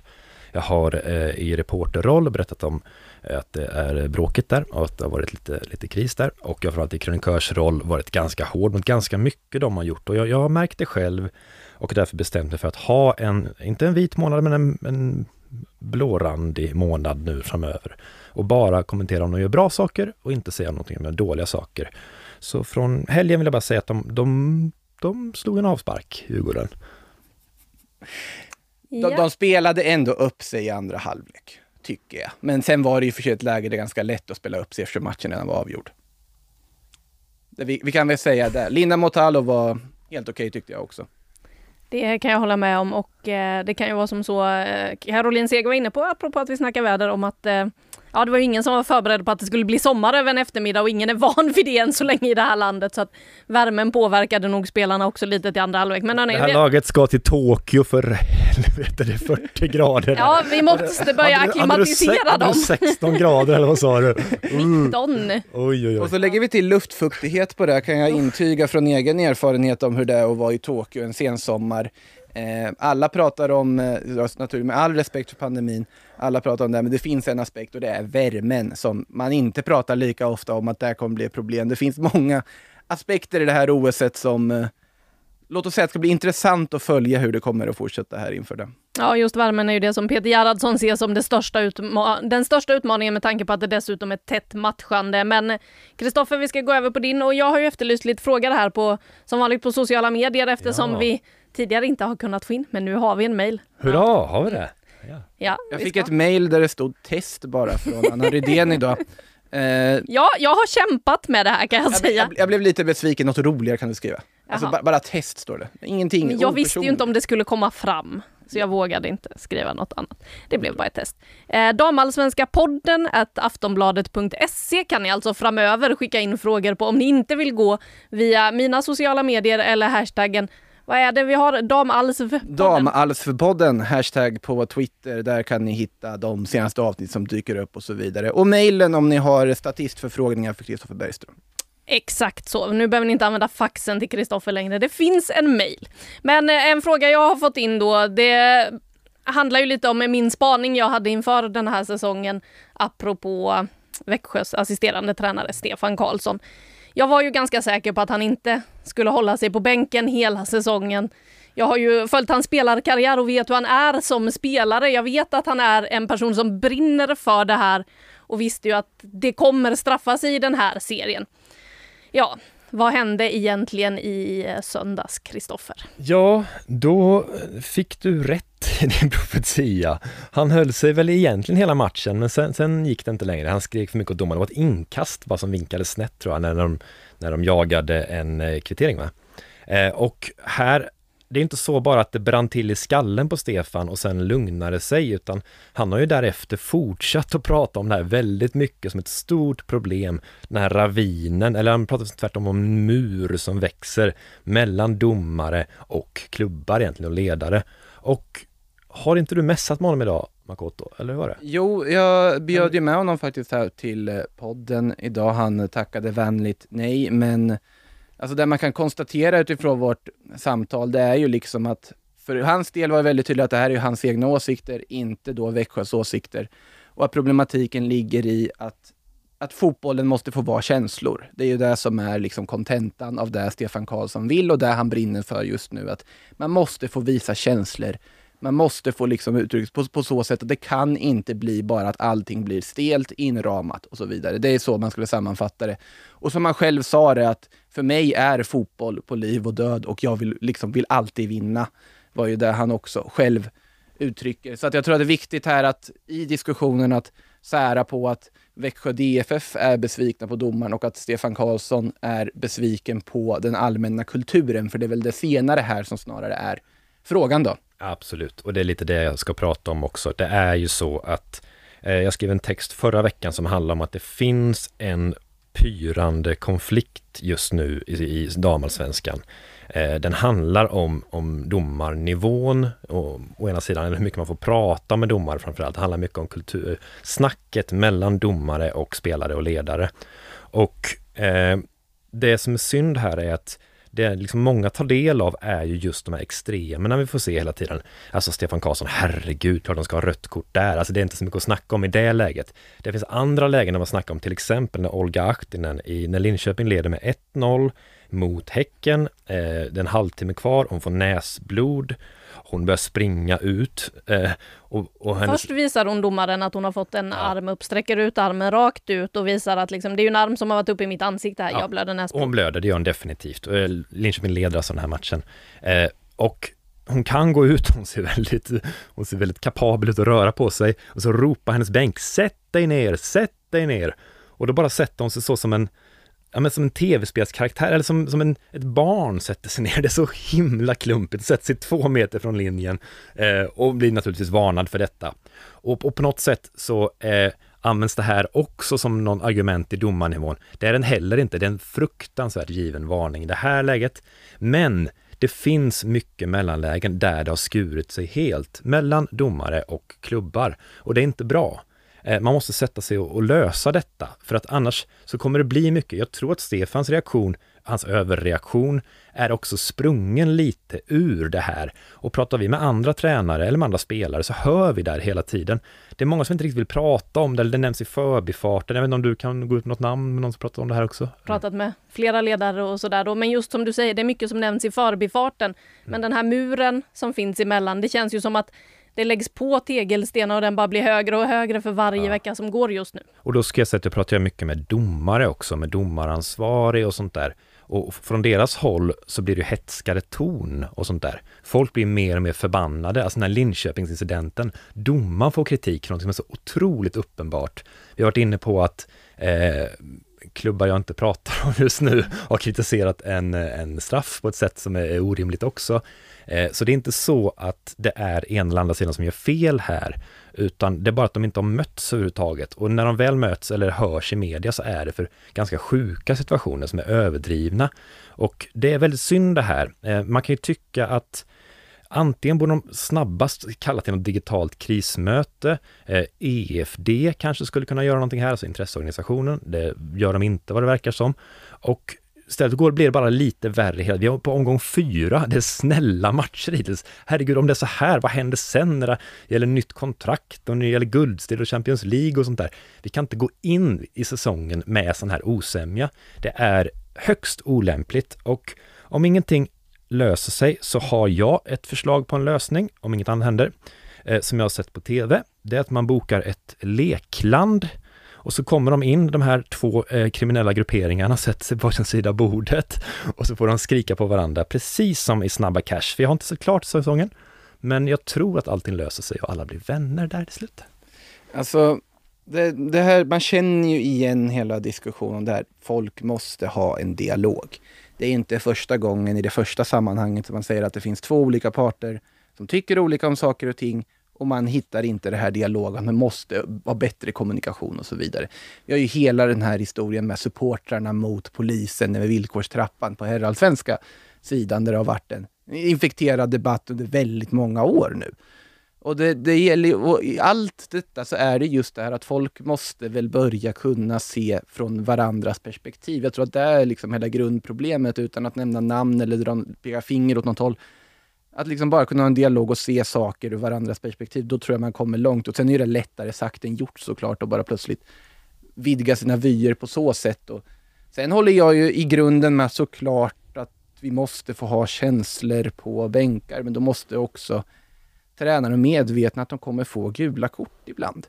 Jag har eh, i reporterroll berättat om eh, att det är bråkigt där och att det har varit lite, lite kris där. Och jag har framförallt i krönikörsroll varit ganska hård mot ganska mycket de har gjort. Och jag, jag har märkt det själv och därför bestämt mig för att ha en, inte en vit månad, men en, en blårandig månad nu framöver. Och bara kommentera om de gör bra saker och inte säga någonting om de gör dåliga saker. Så från helgen vill jag bara säga att de, de, de slog en avspark, Djurgården. Ja. De, de, spelade ändå upp sig i andra halvlek, tycker jag. Men sen var det ju för sig ett läge där det är ganska lätt att spela upp sig eftersom matchen redan var avgjord. Vi, vi kan väl säga det. Linda Motalo var helt okej okay, tyckte jag också. Det kan jag hålla med om och eh, det kan ju vara som så eh, Caroline Seger var inne på, apropå att vi snackar väder, om att eh, ja, det var ingen som var förberedd på att det skulle bli sommar över en eftermiddag och ingen är van vid det än så länge i det här landet. Så att värmen påverkade nog spelarna också lite till andra halvlek. Men hörni, det här det... laget ska till Tokyo för helvete, det är 40 grader. Ja, vi måste börja acklimatisera dem. 16 grader eller vad sa du? 19. Oj, oj, oj. Och så lägger vi till luftfuktighet på det, kan jag intyga från egen erfarenhet om hur det är att vara i Tokyo en sensommar. Eh, alla pratar om, eh, naturligt med all respekt för pandemin, alla pratar om det, men det finns en aspekt och det är värmen som man inte pratar lika ofta om att det kommer bli ett problem. Det finns många aspekter i det här OSet som eh, låt oss säga att det ska bli intressant att följa hur det kommer att fortsätta här inför det. Ja, just värmen är ju det som Peter Gerhardsson ser som det största den största utmaningen med tanke på att det dessutom är tätt matchande. Men Kristoffer, vi ska gå över på din och jag har ju efterlyst lite frågor här på som vanligt på sociala medier eftersom ja. vi tidigare inte har kunnat få in, men nu har vi en mail. Hurra, har vi det? Ja. ja jag fick ett mail där det stod test bara från Anna Rydén idag. Uh, ja, jag har kämpat med det här kan jag, jag säga. Jag, jag, blev lite besviken, något roligare kan du skriva. Alltså, bara, bara, test står det. Ingenting. Men jag visste ju inte om det skulle komma fram. Så jag vågade inte skriva något annat. Det blev bara ett test. Eh, Damallsvenska podden aftonbladet.se kan ni alltså framöver skicka in frågor på om ni inte vill gå via mina sociala medier eller hashtaggen Vad är det vi har? Damalf-podden? Damalf-podden, hashtag på Twitter. Där kan ni hitta de senaste avsnitt som dyker upp och så vidare. Och mejlen om ni har statistförfrågningar för Kristoffer Bergström. Exakt så. Nu behöver ni inte använda faxen till Kristoffer längre. Det finns en mejl. Men eh, en fråga jag har fått in då, det handlar ju lite om min spaning jag hade inför den här säsongen apropå Växjös assisterande tränare Stefan Karlsson. Jag var ju ganska säker på att han inte skulle hålla sig på bänken hela säsongen. Jag har ju följt hans spelarkarriär och vet hur han är som spelare. Jag vet att han är en person som brinner för det här och visste ju att det kommer straffa sig i den här serien. Ja, vad hände egentligen i söndags, Kristoffer? Ja, då fick du rätt Det är en profetia. Han höll sig väl egentligen hela matchen, men sen, sen gick det inte längre. Han skrek för mycket åt domaren. Det var ett inkast bara som vinkade snett tror jag, när de, när de jagade en eh, kvittering. Va? Eh, och här det är inte så bara att det brann till i skallen på Stefan och sen lugnade sig, utan han har ju därefter fortsatt att prata om det här väldigt mycket som ett stort problem, den här ravinen, eller han pratar tvärtom om en mur som växer mellan domare och klubbar egentligen och ledare. Och har inte du mässat med honom idag, Makoto, eller hur var det? Jo, jag bjöd ju med honom faktiskt här till eh, podden idag. Han eh, tackade vänligt nej, men Alltså det man kan konstatera utifrån vårt samtal, det är ju liksom att för hans del var det väldigt tydligt att det här är hans egna åsikter, inte då Växjös åsikter. Och att problematiken ligger i att, att fotbollen måste få vara känslor. Det är ju det som är liksom kontentan av det Stefan Karlsson vill och det han brinner för just nu. Att man måste få visa känslor man måste få liksom uttryckas på, på så sätt att det kan inte bli bara att allting blir stelt, inramat och så vidare. Det är så man skulle sammanfatta det. Och som han själv sa det att för mig är fotboll på liv och död och jag vill, liksom, vill alltid vinna. var ju det han också själv uttrycker. Så att jag tror att det är viktigt här att i diskussionen att sära på att Växjö DFF är besvikna på domaren och att Stefan Karlsson är besviken på den allmänna kulturen. För det är väl det senare här som snarare är frågan då. Absolut, och det är lite det jag ska prata om också. Det är ju så att eh, jag skrev en text förra veckan som handlar om att det finns en pyrande konflikt just nu i, i damallsvenskan. Eh, den handlar om, om domarnivån och, å ena sidan, eller hur mycket man får prata med domare framförallt. Det handlar mycket om kultur, snacket mellan domare och spelare och ledare. Och eh, det som är synd här är att det liksom många tar del av är ju just de här extremerna vi får se hela tiden. Alltså Stefan Karlsson, herregud, klart de ska ha rött kort där. Alltså det är inte så mycket att snacka om i det läget. Det finns andra lägen att man snackar om till exempel när Olga Ahtinen, i, när Linköping leder med 1-0 mot Häcken, eh, det är en halvtimme kvar, hon får näsblod hon börjar springa ut. Eh, och, och hennes... Först visar hon domaren att hon har fått en ja. arm upp, sträcker ut armen rakt ut och visar att liksom, det är en arm som har varit uppe i mitt ansikte här, ja. jag blöder näsblod. Hon blöder, det gör hon definitivt. Eh, Linköping leder alltså den här matchen. Eh, och hon kan gå ut, hon ser väldigt, hon ser väldigt kapabel ut att röra på sig och så ropar hennes bänk, sätt dig ner, sätt dig ner. Och då bara sätter hon sig så som en, ja, men som en tv-spelskaraktär eller som, som en, ett barn sätter sig ner. Det är så himla klumpigt, sätter sig två meter från linjen eh, och blir naturligtvis varnad för detta. Och, och på något sätt så eh, används det här också som någon argument i domarnivån. Det är den heller inte, det är en fruktansvärt given varning i det här läget. Men det finns mycket mellanlägen där det har skurit sig helt mellan domare och klubbar och det är inte bra. Eh, man måste sätta sig och, lösa detta, för att annars så kommer det bli mycket. Jag tror att Stefans reaktion, hans överreaktion, är också sprungen lite ur det här. Och pratar vi med andra tränare eller med andra spelare så hör vi där hela tiden. Det är många som inte riktigt vill prata om det, eller det nämns i förbifarten. Jag vet inte om du kan gå ut med något namn med någon som pratar om det här också? Pratat med flera ledare och sådär då. Men just som du säger, det är mycket som nämns i förbifarten. Men mm. den här muren som finns emellan, det känns ju som att det läggs på tegelstenar och den bara blir högre och högre för varje ja. vecka som går just nu. Och då ska jag säga att jag pratar mycket med domare också, med domaransvarig och sånt där. Och från deras håll så blir det hetskare ton och sånt där. Folk blir mer och mer förbannade. Alltså den här Linköpingsincidenten, domaren får kritik för något som är så otroligt uppenbart. Vi har varit inne på att eh, klubbar jag inte pratar om just nu har kritiserat en, en straff på ett sätt som är orimligt också. Eh, så det är inte så att det är en eller andra sidan som gör fel här, utan det är bara att de inte har mötts överhuvudtaget. Och när de väl möts eller hörs i media så är det för ganska sjuka situationer som är överdrivna. Och det är väldigt synd det här. Eh, man kan ju tycka att Antingen borde de snabbast kalla till något digitalt krismöte. Eh, EFD kanske skulle kunna göra någonting här, alltså intresseorganisationen. Det gör de inte vad det verkar som. Och Istället går, blir det bara lite värre. Vi är på omgång fyra. Det är snälla matcher hittills. Herregud, om det är så här, vad händer sen när det gäller nytt kontrakt och när det gäller guldstil och Champions League och sånt där? Vi kan inte gå in i säsongen med sån här osämja. Det är högst olämpligt och om ingenting löser sig så har jag ett förslag på en lösning, om inget annat händer, eh, som jag har sett på TV. Det är att man bokar ett lekland och så kommer de in, de här två eh, kriminella grupperingarna, sätter sig på varsin sida bordet och så får de skrika på varandra, precis som i Snabba Cash. För jag har inte sett klart säsongen, men jag tror att allting löser sig och alla blir vänner där till slut. Alltså, det, det, här, man känner ju igen hela diskussionen där folk måste ha en dialog. Det är inte första gången i det första sammanhanget som man säger att det finns två olika parter som tycker olika om saker och ting och man hittar inte det här dialogen. Man måste ha bättre kommunikation och så vidare. Vi har ju hela den här historien med supportrarna mot polisen med villkorstrappan på herrallsvenska sidan där det har varit en infekterad debatt under väldigt många år nu. Och det, det gäller, och i allt detta så är det just det här att folk måste väl börja kunna se från varandras perspektiv. Jag tror att det är liksom hela grundproblemet utan att nämna namn eller dra, peka finger åt något håll. Att liksom bara kunna ha en dialog och se saker ur varandras perspektiv, då tror jag man kommer långt. Och sen är det lättare sagt än gjort såklart att bara plötsligt vidga sina vyer på så sätt. Och sen håller jag ju i grunden med såklart att vi måste få ha känslor på bänkar, men då måste också tränare medvetna att de kommer få gula kort ibland.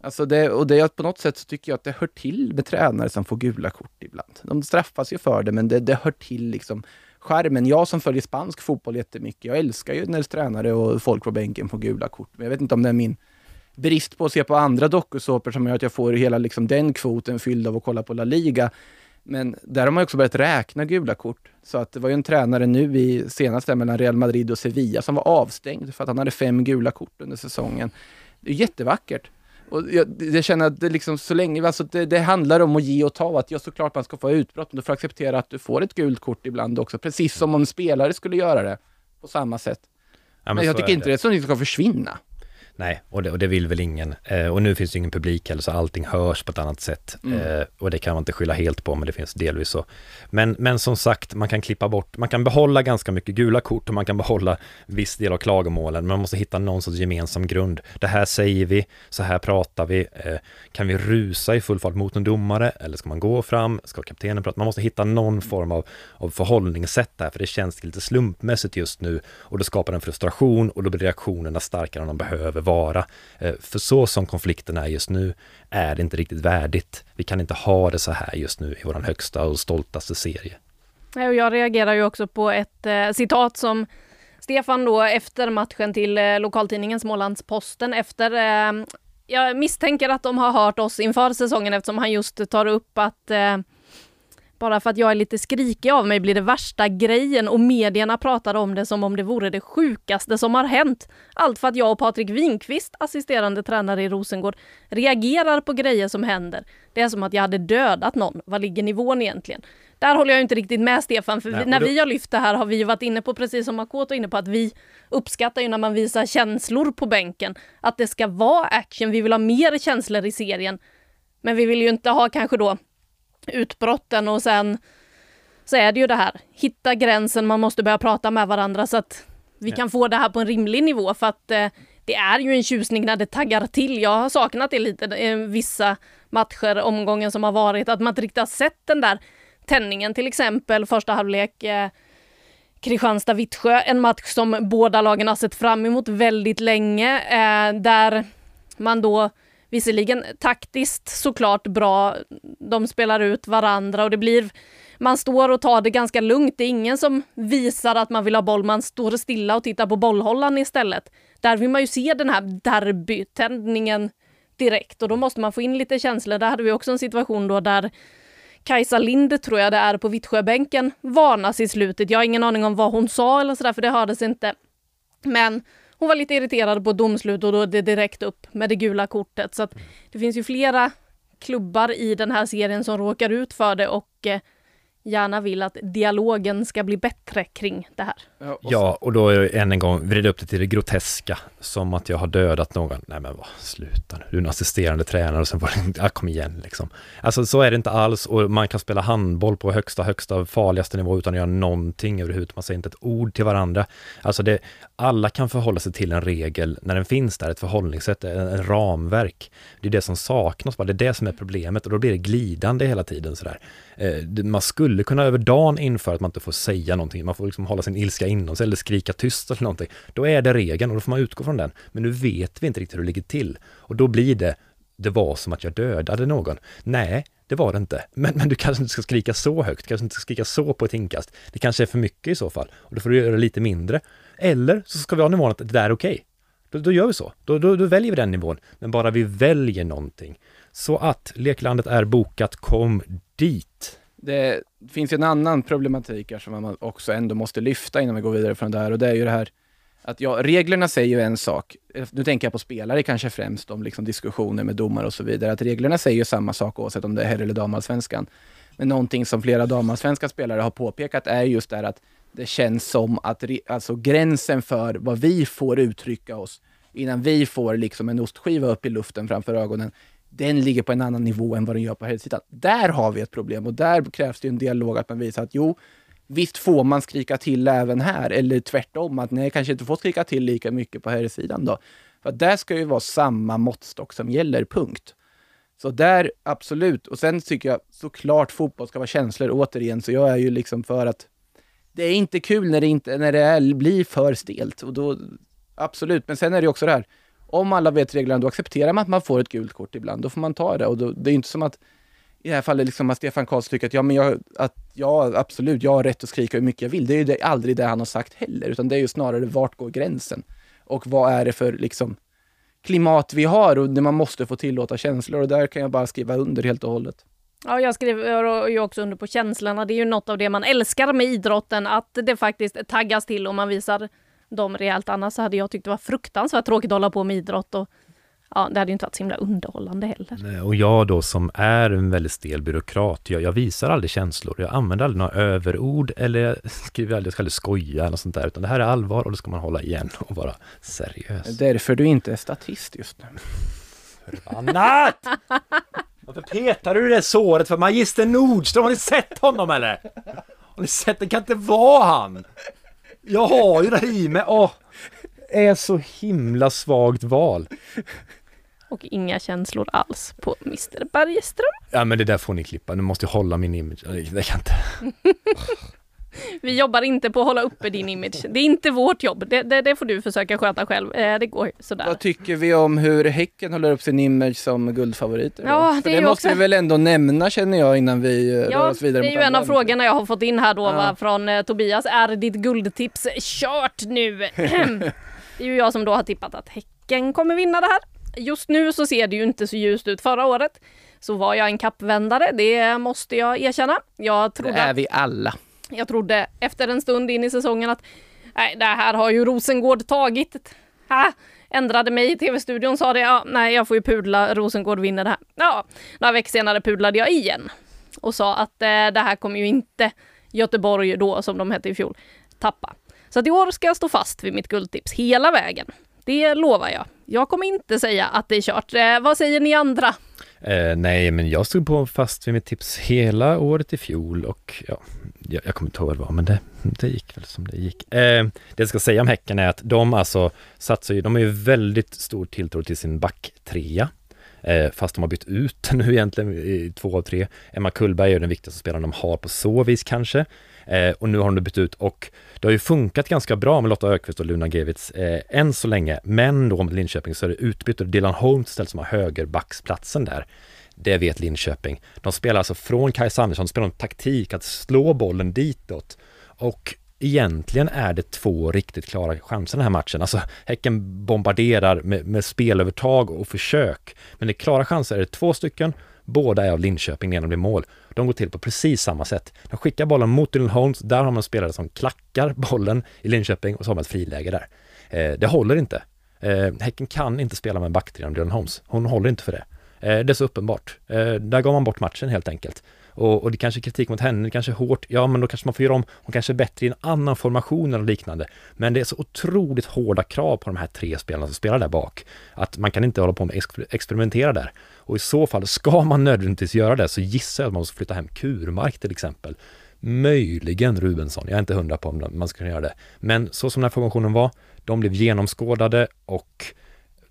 Alltså det, och det, på något sätt så tycker jag att det hör till med tränare som får gula kort ibland. De straffas ju för det, men det, det hör till liksom skärmen. Jag som följer spansk fotboll jättemycket, jag älskar ju när tränare och folk på bänken får gula kort. Men jag vet inte om det är min brist på att se på andra dokusåpor som gör att jag får hela liksom den kvoten fylld av att kolla på La Liga. Men där har man också börjat räkna gula kort. Så att det var ju en tränare nu i senaste mellan Real Madrid och Sevilla som var avstängd för att han hade fem gula kort under säsongen. Det är jättevackert. Och jag, jag känner att det liksom så länge, alltså det, det, handlar om att ge och ta. Att jag såklart man ska få utbrott, men du får acceptera att du får ett gult kort ibland också. Precis som om en spelare skulle göra det på samma sätt. Ja, men, men jag tycker inte det är så att det ska försvinna. Nej, och det, och det vill väl ingen. Eh, och nu finns det ingen publik heller, så allting hörs på ett annat sätt. Mm. Eh, och det kan man inte skylla helt på, men det finns delvis så. Men, men som sagt, man kan klippa bort, man kan behålla ganska mycket gula kort och man kan behålla viss del av klagomålen, men man måste hitta någon sorts gemensam grund. Det här säger vi, så här pratar vi. Eh, kan vi rusa i full fart mot en domare, eller ska man gå fram? Ska kaptenen prata? Man måste hitta någon form av, av förhållningssätt där, för det känns lite slumpmässigt just nu och det skapar en frustration och då blir reaktionerna starkare än de behöver vara. Eh, för så som konflikten är just nu är det inte riktigt värdigt. Vi kan inte ha det så här just nu i vår högsta och stoltaste serie. Jag reagerar ju också på ett eh, citat som Stefan då efter matchen till eh, lokaltidningen Smålandsposten efter jag misstänker att de har hört oss inför säsongen eftersom han just tar upp att eh, bara för att jag är lite skrikig av mig blir det värsta grejen och medierna pratar om det som om det vore det sjukaste som har hänt. Allt för att jag och Patrik Winkvist, assisterande tränare i Rosengård, reagerar på grejer som händer. Det är som att jag hade dödat någon. Vad ligger nivån egentligen? Där håller jag inte riktigt med Stefan, för Nej, när då... vi har lyft det här har vi varit inne på, precis som Makoto inne på, att vi uppskattar ju när man visar känslor på bänken. Att det ska vara action, vi vill ha mer känslor i serien. Men vi vill ju inte ha kanske då utbrotten och sen så är det ju det här, hitta gränsen, man måste börja prata med varandra så att vi kan få det här på en rimlig nivå för att eh, det är ju en tjusning när det taggar till. Jag har saknat det lite eh, vissa matcher, omgången som har varit, att man inte riktigt har sett den där tändningen, till exempel första halvlek eh, Kristianstad-Vittsjö, en match som båda lagen har sett fram emot väldigt länge, eh, där man då Visserligen taktiskt såklart bra. De spelar ut varandra och det blir man står och tar det ganska lugnt. Det är ingen som visar att man vill ha boll. Man står stilla och tittar på bollhållaren istället. Där vill man ju se den här derbytändningen direkt och då måste man få in lite känslor. Där hade vi också en situation då där Kajsa Lind tror jag det är på Vittsjöbänken varnas i slutet. Jag har ingen aning om vad hon sa eller sådär för det hördes inte. Men hon var lite irriterad på domslut och då är det direkt upp med det gula kortet. Så att det finns ju flera klubbar i den här serien som råkar ut för det och eh, gärna vill att dialogen ska bli bättre kring det här. Ja, och då än en gång vrida upp det till det groteska, som att jag har dödat någon. Nej men vad, sluta nu, du är en assisterande tränare och sen var det, ja, kom igen liksom. Alltså så är det inte alls och man kan spela handboll på högsta, högsta, farligaste nivå utan att göra någonting överhuvudtaget. Man säger inte ett ord till varandra. Alltså det, alla kan förhålla sig till en regel när den finns där, ett förhållningssätt, en, ramverk. Det är det som saknas, bara. det är det som är problemet och då blir det glidande hela tiden sådär. Eh, man skulle skulle kunna över dagen införa att man inte får säga någonting, man får liksom hålla sin ilska inom sig eller skrika tyst eller någonting. Då är det regeln och då får man utgå från den. Men nu vet vi inte riktigt hur det ligger till. Och då blir det, det var som att jag dödade någon. Nej, det var det inte. Men, men du kanske inte ska skrika så högt, du kanske inte ska skrika så på ett inkast. Det kanske är för mycket i så fall. Och då får du göra lite mindre. Eller så ska vi ha nivån att det där är okej. Okay. Då, då, gör vi så. Då, då, då väljer vi den nivån. Men bara vi väljer någonting. Så att Leklandet är bokat, kom dit. Det finns ju en annan problematik här som man också ändå måste lyfta innan vi går vidare från det här och det är ju det här att ja, reglerna säger ju en sak. Nu tänker jag på spelare kanske främst, om liksom diskussioner med domare och så vidare. Att reglerna säger ju samma sak oavsett om det är herr eller damallsvenskan. Men någonting som flera damallsvenska spelare har påpekat är just det här att det känns som att alltså, gränsen för vad vi får uttrycka oss innan vi får liksom en ostskiva upp i luften framför ögonen den ligger på en annan nivå än vad den gör på herrsidan. Där har vi ett problem och där krävs det en dialog att man visar att jo, visst får man skrika till även här, eller tvärtom, att nej, kanske inte får skrika till lika mycket på herrsidan då. För där ska ju vara samma måttstock som gäller, punkt. Så där, absolut. Och sen tycker jag såklart fotboll ska vara känslor, återigen, så jag är ju liksom för att det är inte kul när det, inte, när det är, blir för stelt. Och då, absolut, men sen är det också det här, om alla vet reglerna, då accepterar man att man får ett gult kort ibland. Då får man ta det. Och då, det är inte som att i det här fallet liksom att Stefan Karlsson tycker att ja, men jag, att, ja, absolut, jag har rätt att skrika hur mycket jag vill. Det är ju det, aldrig det han har sagt heller, utan det är ju snarare vart går gränsen? Och vad är det för liksom, klimat vi har och man måste få tillåta känslor och där kan jag bara skriva under helt och hållet. Ja, jag skriver ju också under på känslorna. Det är ju något av det man älskar med idrotten, att det faktiskt taggas till och man visar dem rejält. Annars hade jag tyckt det var fruktansvärt tråkigt att hålla på med idrott och ja, det hade inte varit så himla underhållande heller. Nej, och jag då som är en väldigt stel byråkrat, jag, jag visar aldrig känslor. Jag använder aldrig några överord eller jag skriver aldrig, jag ska aldrig skoja eller sånt där, utan det här är allvar och då ska man hålla igen och vara seriös. Därför du inte är statist just nu. Förbannat! Varför petar du det såret för Magister Nordström? Har ni sett honom eller? Har ni sett? Det kan inte vara han! Jag har ju det i mig. Åh, är så himla svagt val. Och inga känslor alls på Mr Bergström. Ja men det där får ni klippa, nu måste jag hålla min image. Det kan inte. Vi jobbar inte på att hålla uppe din image. Det är inte vårt jobb. Det, det, det får du försöka sköta själv. Eh, det går sådär. Vad tycker vi om hur Häcken håller upp sin image som guldfavoriter? Ja, det, det måste också... vi väl ändå nämna känner jag innan vi eh, ja, rör oss vidare. Det är ju en av frågorna jag har fått in här då ja. från eh, Tobias. Är ditt guldtips kört nu? det är ju jag som då har tippat att Häcken kommer vinna det här. Just nu så ser det ju inte så ljust ut. Förra året så var jag en kappvändare, det måste jag erkänna. Jag trodde det är vi alla. Jag trodde efter en stund in i säsongen att nej, det här har ju Rosengård tagit. Ha! Ändrade mig i tv-studion, sa det, ja, nej jag får ju pudla, Rosengård vinner det här. Ja, några veckor senare pudlade jag igen och sa att eh, det här kommer ju inte Göteborg då, som de hette i fjol, tappa. Så att i år ska jag stå fast vid mitt guldtips hela vägen. Det lovar jag. Jag kommer inte säga att det är kört. Eh, vad säger ni andra? Eh, nej, men jag stod på fast vid mitt tips hela året i fjol och ja, jag, jag kommer inte ihåg vad det var, men det, det gick väl som det gick. Eh, det jag ska säga om Häcken är att de alltså satsar ju, de har ju väldigt stor tilltro till sin backtrea. Eh, fast de har bytt ut nu egentligen i två av tre. Emma Kullberg är den viktigaste spelaren de har på så vis kanske. Eh, och nu har de bytt ut och det har ju funkat ganska bra med Lotta Ökvist och Luna Gevitz eh, än så länge. Men då med Linköping så är det utbytt och Dylan Holmes ställs som har högerbacksplatsen där. Det vet Linköping. De spelar alltså från Kajsa Andersson, de spelar en taktik att slå bollen ditåt. Och egentligen är det två riktigt klara chanser den här matchen. Alltså Häcken bombarderar med, med spelövertag och försök. Men det klara chanser är det två stycken Båda är av Linköping när de blir mål. De går till på precis samma sätt. De skickar bollen mot Dylan Holmes, där har man spelare som klackar bollen i Linköping och så har man ett friläge där. Eh, det håller inte. Eh, häcken kan inte spela med backtre om Dylan Holmes. Hon håller inte för det. Eh, det är så uppenbart. Eh, där gav man bort matchen helt enkelt. Och, och det kanske är kritik mot henne, det kanske är hårt. Ja, men då kanske man får göra om. Hon kanske är bättre i en annan formation eller liknande. Men det är så otroligt hårda krav på de här tre spelarna som spelar där bak. Att man kan inte hålla på med experimentera där. Och i så fall, ska man nödvändigtvis göra det så gissar jag att man måste flytta hem Kurmark till exempel. Möjligen Rubensson, jag är inte hundra på om man ska kunna göra det. Men så som den här formationen var, de blev genomskådade och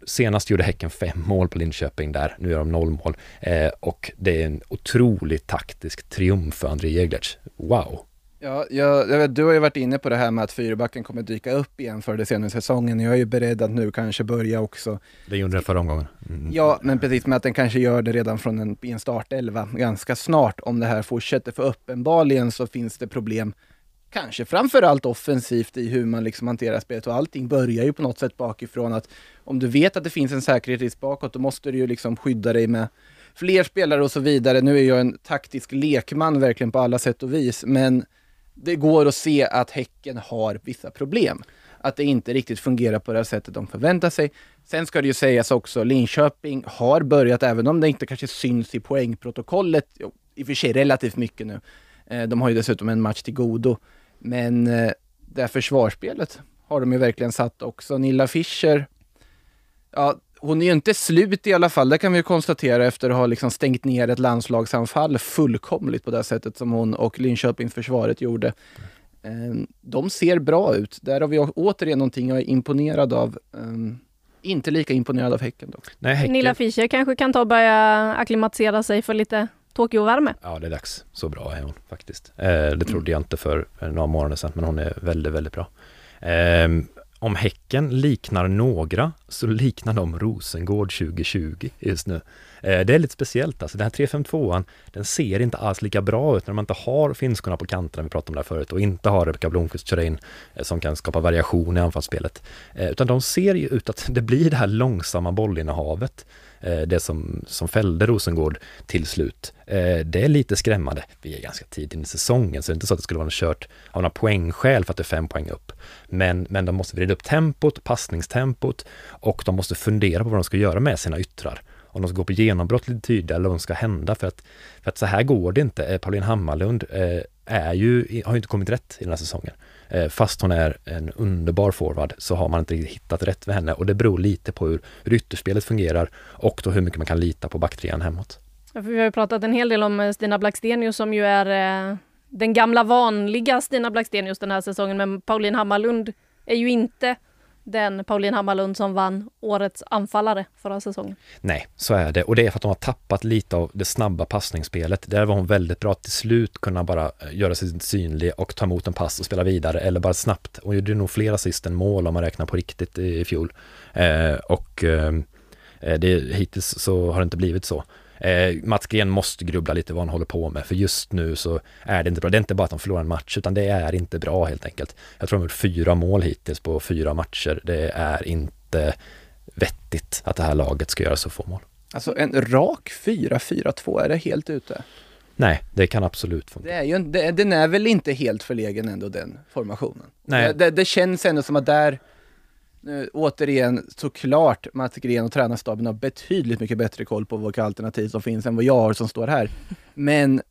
senast gjorde Häcken fem mål på Linköping där, nu gör de noll mål. Eh, och det är en otrolig taktisk triumf för André Jeglertz. Wow! Ja, jag, jag vet, du har ju varit inne på det här med att fyrbacken kommer dyka upp igen för det senaste säsongen. Jag är ju beredd att nu kanske börja också. Det gjorde den förra omgången. Mm. Ja, men precis med att den kanske gör det redan från en, en startelva ganska snart om det här fortsätter. För uppenbarligen så finns det problem kanske framförallt offensivt i hur man liksom hanterar spelet och allting börjar ju på något sätt bakifrån att om du vet att det finns en säkerhetsrisk bakåt, då måste du ju liksom skydda dig med fler spelare och så vidare. Nu är jag en taktisk lekman verkligen på alla sätt och vis, men det går att se att Häcken har vissa problem. Att det inte riktigt fungerar på det här sättet de förväntar sig. Sen ska det ju sägas också, Linköping har börjat, även om det inte kanske syns i poängprotokollet, i och för sig relativt mycket nu. Eh, de har ju dessutom en match till godo. Men eh, det här försvarsspelet har de ju verkligen satt också. Nilla Fischer, ja, hon är ju inte slut i alla fall, det kan vi ju konstatera efter att ha liksom stängt ner ett landslagsanfall fullkomligt på det sättet som hon och Linköpings försvaret gjorde. Ehm, de ser bra ut. Där har vi återigen någonting jag är imponerad av. Ehm, inte lika imponerad av Häcken dock. Nej, häcken. Nilla Fischer kanske kan ta och börja acklimatisera sig för lite Tokyo-värme. Ja, det är dags. Så bra är hon faktiskt. Eh, det trodde jag inte för eh, några månader sedan, men hon är väldigt, väldigt bra. Eh, om Häcken liknar några så liknar de Rosengård 2020 just nu. Eh, det är lite speciellt alltså. Den här 352an, den ser inte alls lika bra ut när man inte har finskorna på kanterna, vi pratade om det här förut, och inte har Rebecka Blomqvist kör in eh, som kan skapa variation i anfallsspelet. Eh, utan de ser ju ut att det blir det här långsamma bollinnehavet det som, som fällde Rosengård till slut. Det är lite skrämmande. Vi är ganska tidigt in i säsongen, så det är inte så att det skulle vara kört av några poängskäl för att det är fem poäng upp. Men, men de måste vrida upp tempot, passningstempot och de måste fundera på vad de ska göra med sina yttrar om de ska gå på genombrott lite tydligare eller vad som ska hända för att, för att så här går det inte. Eh, Pauline Hammarlund eh, är ju, har ju inte kommit rätt i den här säsongen. Eh, fast hon är en underbar forward så har man inte hittat rätt med henne och det beror lite på hur, hur ytterspelet fungerar och då hur mycket man kan lita på backtrean hemåt. Ja, vi har ju pratat en hel del om eh, Stina Blackstenius som ju är eh, den gamla vanliga Stina Blackstenius den här säsongen men Pauline Hammarlund är ju inte den Pauline Hammarlund som vann årets anfallare förra säsongen. Nej, så är det. Och det är för att de har tappat lite av det snabba passningsspelet. Där var hon väldigt bra att till slut kunna bara eh, göra sig synlig och ta emot en pass och spela vidare eller bara snabbt. Hon gjorde nog fler assist än mål om man räknar på riktigt i fjol. Eh, och eh, eh det, hittills så har det inte blivit så. Eh, Mats Gren måste grubbla lite vad han håller på med, för just nu så är det inte bra. Det är inte bara att de förlorar en match, utan det är inte bra helt enkelt. Jag tror de har gjort fyra mål hittills på fyra matcher. Det är inte vettigt att det här laget ska göra så få mål. Alltså en rak 4-4-2, är det helt ute? Nej, det kan absolut funka. Det är ju, det, den är väl inte helt förlegen ändå den formationen? Nej. Det, det, det känns ändå som att där nu, återigen, såklart Mats Gren och tränarstaben har betydligt mycket bättre koll på vilka alternativ som finns än vad jag har som står här. Men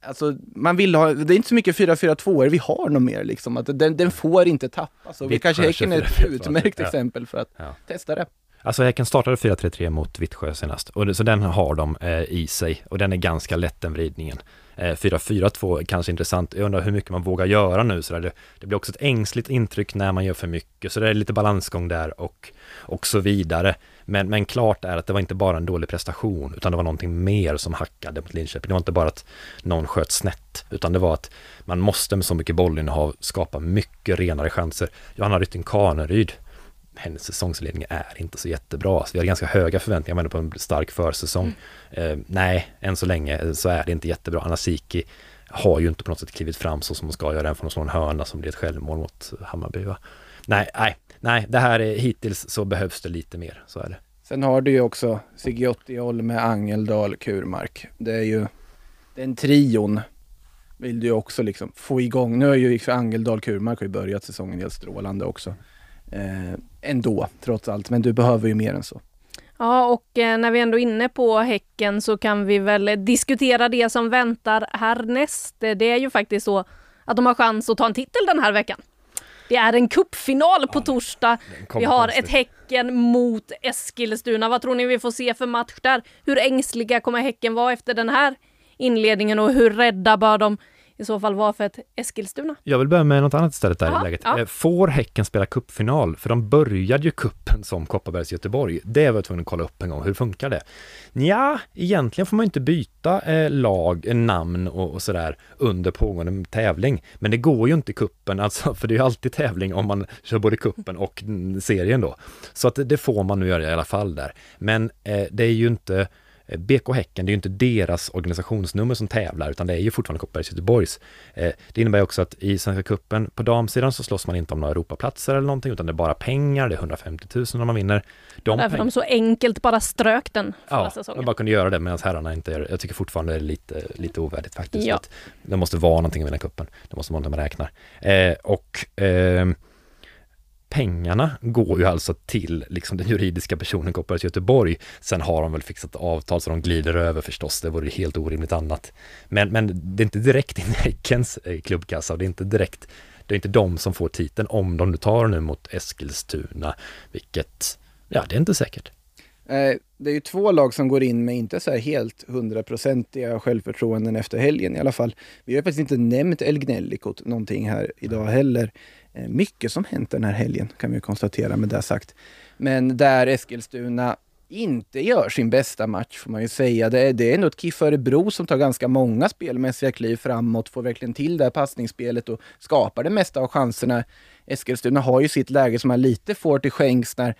Alltså, man vill ha, det är inte så mycket 4-4-2 vi har något mer liksom. Att den, den får inte tappas. Och vi kanske Häcken är ett utmärkt ja. exempel för att ja. testa det. Alltså Häcken startade 4-3-3 mot Vittsjö senast, och det, så den har de eh, i sig och den är ganska lätt den vridningen. Eh, 4-4-2 kanske intressant. Jag undrar hur mycket man vågar göra nu. Så det, det, blir också ett ängsligt intryck när man gör för mycket. Så det är lite balansgång där och, och så vidare. Men, men klart är att det var inte bara en dålig prestation, utan det var någonting mer som hackade mot Linköping. Det var inte bara att någon sköt snett, utan det var att man måste med så mycket bollinnehav skapa mycket renare chanser. Johanna Rytting Kaneryd hennes säsongsledning är inte så jättebra. Så vi hade ganska höga förväntningar på en stark försäsong. Mm. Eh, nej, än så länge så är det inte jättebra. Anasiki har ju inte på något sätt klivit fram så som hon ska göra, även från en hörna som blir ett självmål mot Hammarby. Va? Nej, nej, nej, det här är hittills så behövs det lite mer, så är det. Sen har du ju också Sigiotti, med Angeldal, Kurmark. Det är ju den trion vill du ju också liksom få igång. Nu har ju Angeldal, Kurmark har ju börjat säsongen helt strålande också. Eh, ändå, trots allt. Men du behöver ju mer än så. Ja, och eh, när vi ändå är inne på Häcken så kan vi väl diskutera det som väntar härnäst. Det är ju faktiskt så att de har chans att ta en titel den här veckan. Det är en kuppfinal på torsdag. Vi har ett Häcken mot Eskilstuna. Vad tror ni vi får se för match där? Hur ängsliga kommer Häcken vara efter den här inledningen och hur rädda bör de i så fall vara för ett Eskilstuna? Jag vill börja med något annat istället där Aha, i läget. Ja. Eh, får Häcken spela kuppfinal? För de började ju kuppen som Kopparbergs Göteborg. Det var jag tvungen att kolla upp en gång. Hur funkar det? Ja, egentligen får man inte byta eh, lag, eh, namn och, och sådär under pågående tävling. Men det går ju inte i kuppen, alltså, för det är ju alltid tävling om man kör både kuppen och serien då. Så att det får man nu göra i alla fall där. Men eh, det är ju inte BK Häcken, det är ju inte deras organisationsnummer som tävlar, utan det är ju fortfarande Kopparbergs Göteborgs. Eh, det innebär också att i Svenska Cupen på damsidan så slåss man inte om några Europaplatser eller någonting, utan det är bara pengar, det är 150 000 om man vinner. De därför de så enkelt bara strök den förra ja, säsongen. Ja, bara kunde göra det medan herrarna inte gör det. Jag tycker fortfarande det är lite, lite ovärdigt faktiskt. Ja. det måste vara någonting att vinna kuppen. Det måste vara någonting man räknar. Eh, och eh, pengarna går ju alltså till liksom den juridiska personen Kopparbergs Göteborg. Sen har de väl fixat avtal så de glider över förstås, det vore helt orimligt annat. Men, men det är inte direkt in i Häckens eh, klubbkassa och det är inte direkt, det är inte de som får titeln om de nu tar nu mot Eskilstuna, vilket, ja det är inte säkert. Eh, det är ju två lag som går in med inte så här helt hundraprocentiga självförtroenden efter helgen i alla fall. Vi har faktiskt inte nämnt El Gnellikot någonting här idag heller. Eh, mycket som hänt den här helgen kan vi konstatera med det sagt. Men där Eskilstuna inte gör sin bästa match får man ju säga. Det är, det är ändå ett KIF Örebro som tar ganska många spelmässiga kliv framåt, får verkligen till det här passningsspelet och skapar det mesta av chanserna. Eskilstuna har ju sitt läge som man lite får till skänks när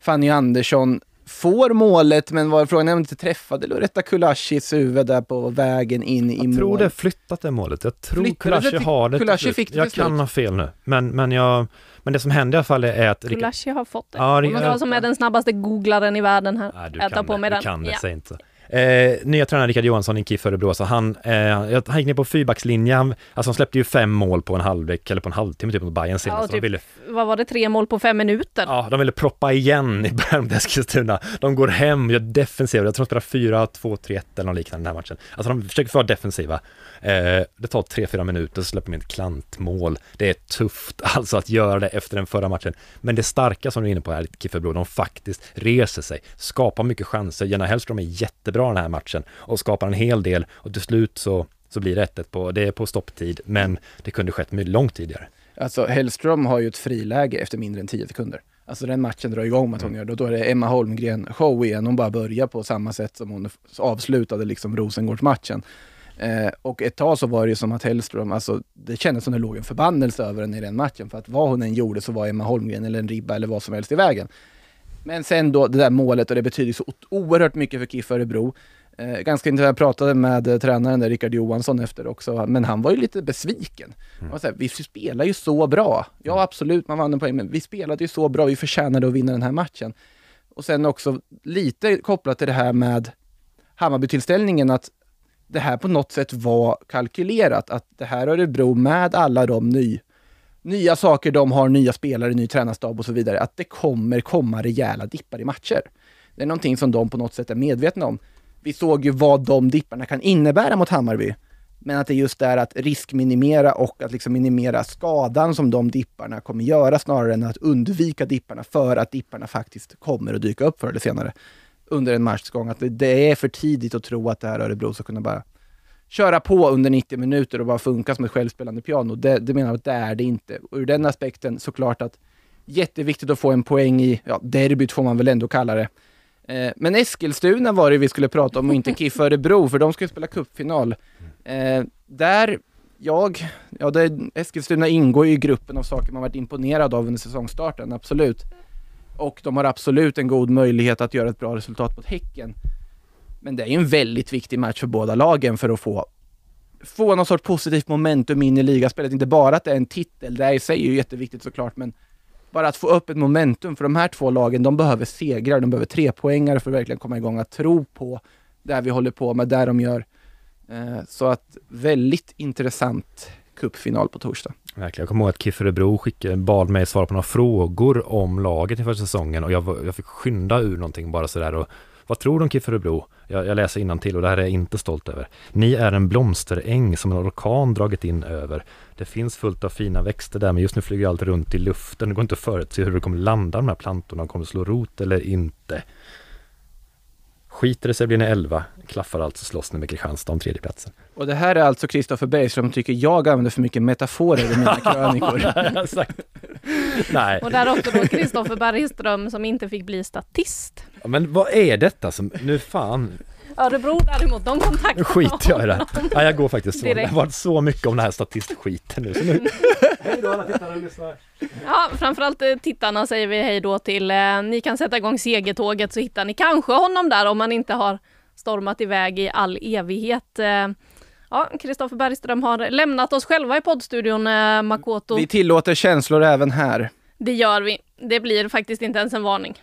Fanny Andersson får målet, men var frågan om inte träffade Loretta Kulashis huvud där på vägen in i mål. Jag tror det är flyttat det målet. Jag tror Kulashi har det. Kulashi fick det Jag kan ha fel nu, men, men, jag, men det som hände i alla fall är att... Kulashi har fått det. Ja, jag som är den snabbaste googlaren i världen här. Nej, du jag tar på mig det, den. Du kan det, ja. säg inte. Eh, nya tränaren Rickard Johansson i KIF Örebro, så han, eh, han gick ner på fyrbackslinjen, alltså han släppte ju fem mål på en halvlek, eller på en halvtimme typ mot Bayern senast. Ja, typ, ville, vad var det, tre mål på fem minuter? Ja, de ville proppa igen i mot Eskilstuna. De går hem, gör defensiva, jag tror de spelar 4, 2, 3, 1 eller något liknande den här matchen. Alltså de försöker vara defensiva. Eh, det tar 3-4 minuter så släpper de in ett klantmål. Det är tufft alltså att göra det efter den förra matchen. Men det starka som du är inne på här, KIF Örebro, de faktiskt reser sig, skapar mycket chanser. Jenna Hellström är jättebra den här matchen och skapar en hel del och till slut så, så blir det 1 på, det är på stopptid, men det kunde skett mycket långt tidigare. Alltså Hellström har ju ett friläge efter mindre än 10 sekunder. Alltså den matchen drar igång med att hon mm. gör det. Då är det Emma Holmgren show igen. Hon bara börjar på samma sätt som hon avslutade liksom Rosengårdsmatchen. Eh, och ett tag så var det ju som att Hellström, alltså det kändes som det låg en förbannelse över henne i den matchen. För att vad hon än gjorde så var Emma Holmgren eller en ribba eller vad som helst i vägen. Men sen då det där målet och det betyder så oerhört mycket för KIF Örebro. Eh, ganska intressant, jag pratade med eh, tränaren där, Rickard Johansson efter också, men han var ju lite besviken. Mm. Här, vi spelar ju så bra. Ja mm. absolut, man vann en poäng, men vi spelade ju så bra, vi förtjänade att vinna den här matchen. Och sen också lite kopplat till det här med Hammarby-tillställningen, att det här på något sätt var kalkylerat. Att det här Örebro med alla de ny, nya saker de har, nya spelare, ny tränarstab och så vidare, att det kommer komma rejäla dippar i matcher. Det är någonting som de på något sätt är medvetna om. Vi såg ju vad de dipparna kan innebära mot Hammarby. Men att det just är att riskminimera och att liksom minimera skadan som de dipparna kommer göra snarare än att undvika dipparna för att dipparna faktiskt kommer att dyka upp förr eller senare under en matchgång. Att det, det, är för tidigt att tro att det här Örebro ska kunna bara köra på under 90 minuter och bara funka som ett självspelande piano. Det, det menar jag att det är det inte. Och ur den aspekten såklart att jätteviktigt att få en poäng i, ja, derbyt får man väl ändå kalla det. Eh, men Eskilstuna var det vi skulle prata om och inte KIF Örebro, för de ska spela cupfinal. Eh, där, jag, ja det, Eskilstuna ingår ju i gruppen av saker man varit imponerad av under säsongstarten, absolut. Och de har absolut en god möjlighet att göra ett bra resultat mot Häcken. Men det är ju en väldigt viktig match för båda lagen för att få, få någon sorts positivt momentum in i ligaspelet. Inte bara att det är en titel, det i sig är ju jätteviktigt såklart, men bara att få upp ett momentum, för de här två lagen, de behöver segrar, de behöver tre poängar för att verkligen komma igång, att tro på det vi håller på med, där de gör. Eh, så att väldigt intressant cupfinal på torsdag. Verkligen. Jag kommer ihåg att KIF Örebro bad mig svara på några frågor om laget inför säsongen och jag, jag fick skynda ur någonting bara sådär och vad tror om KIF Örebro? Jag, jag läser till och det här är jag inte stolt över. Ni är en blomsteräng som en orkan dragit in över. Det finns fullt av fina växter där men just nu flyger allt runt i luften. Det går inte att förutse hur det kommer landa de här plantorna. Kommer slå rot eller inte. Skiter det sig blir ni 11, klaffar alltså slåss ni med Kristianstad om tredjeplatsen. Och det här är alltså Kristoffer Bergström tycker jag använder för mycket metaforer i mina krönikor. Nej. Och där också då Kristoffer Bergström som inte fick bli statist. Ja, men vad är detta som, nu fan, Örebro däremot, de kontaktar Nu skiter jag i det. Ja, jag går faktiskt så. Det har varit så mycket om den här statistskiten nu. Så nu. hej då alla tittare och lyssnare. Ja, framförallt eh, tittarna säger vi hej då till. Eh, ni kan sätta igång segertåget så hittar ni kanske honom där om man inte har stormat iväg i all evighet. Eh, ja, Kristoffer Bergström har lämnat oss själva i poddstudion, Makoto. Vi tillåter känslor även här. Det gör vi. Det blir faktiskt inte ens en varning.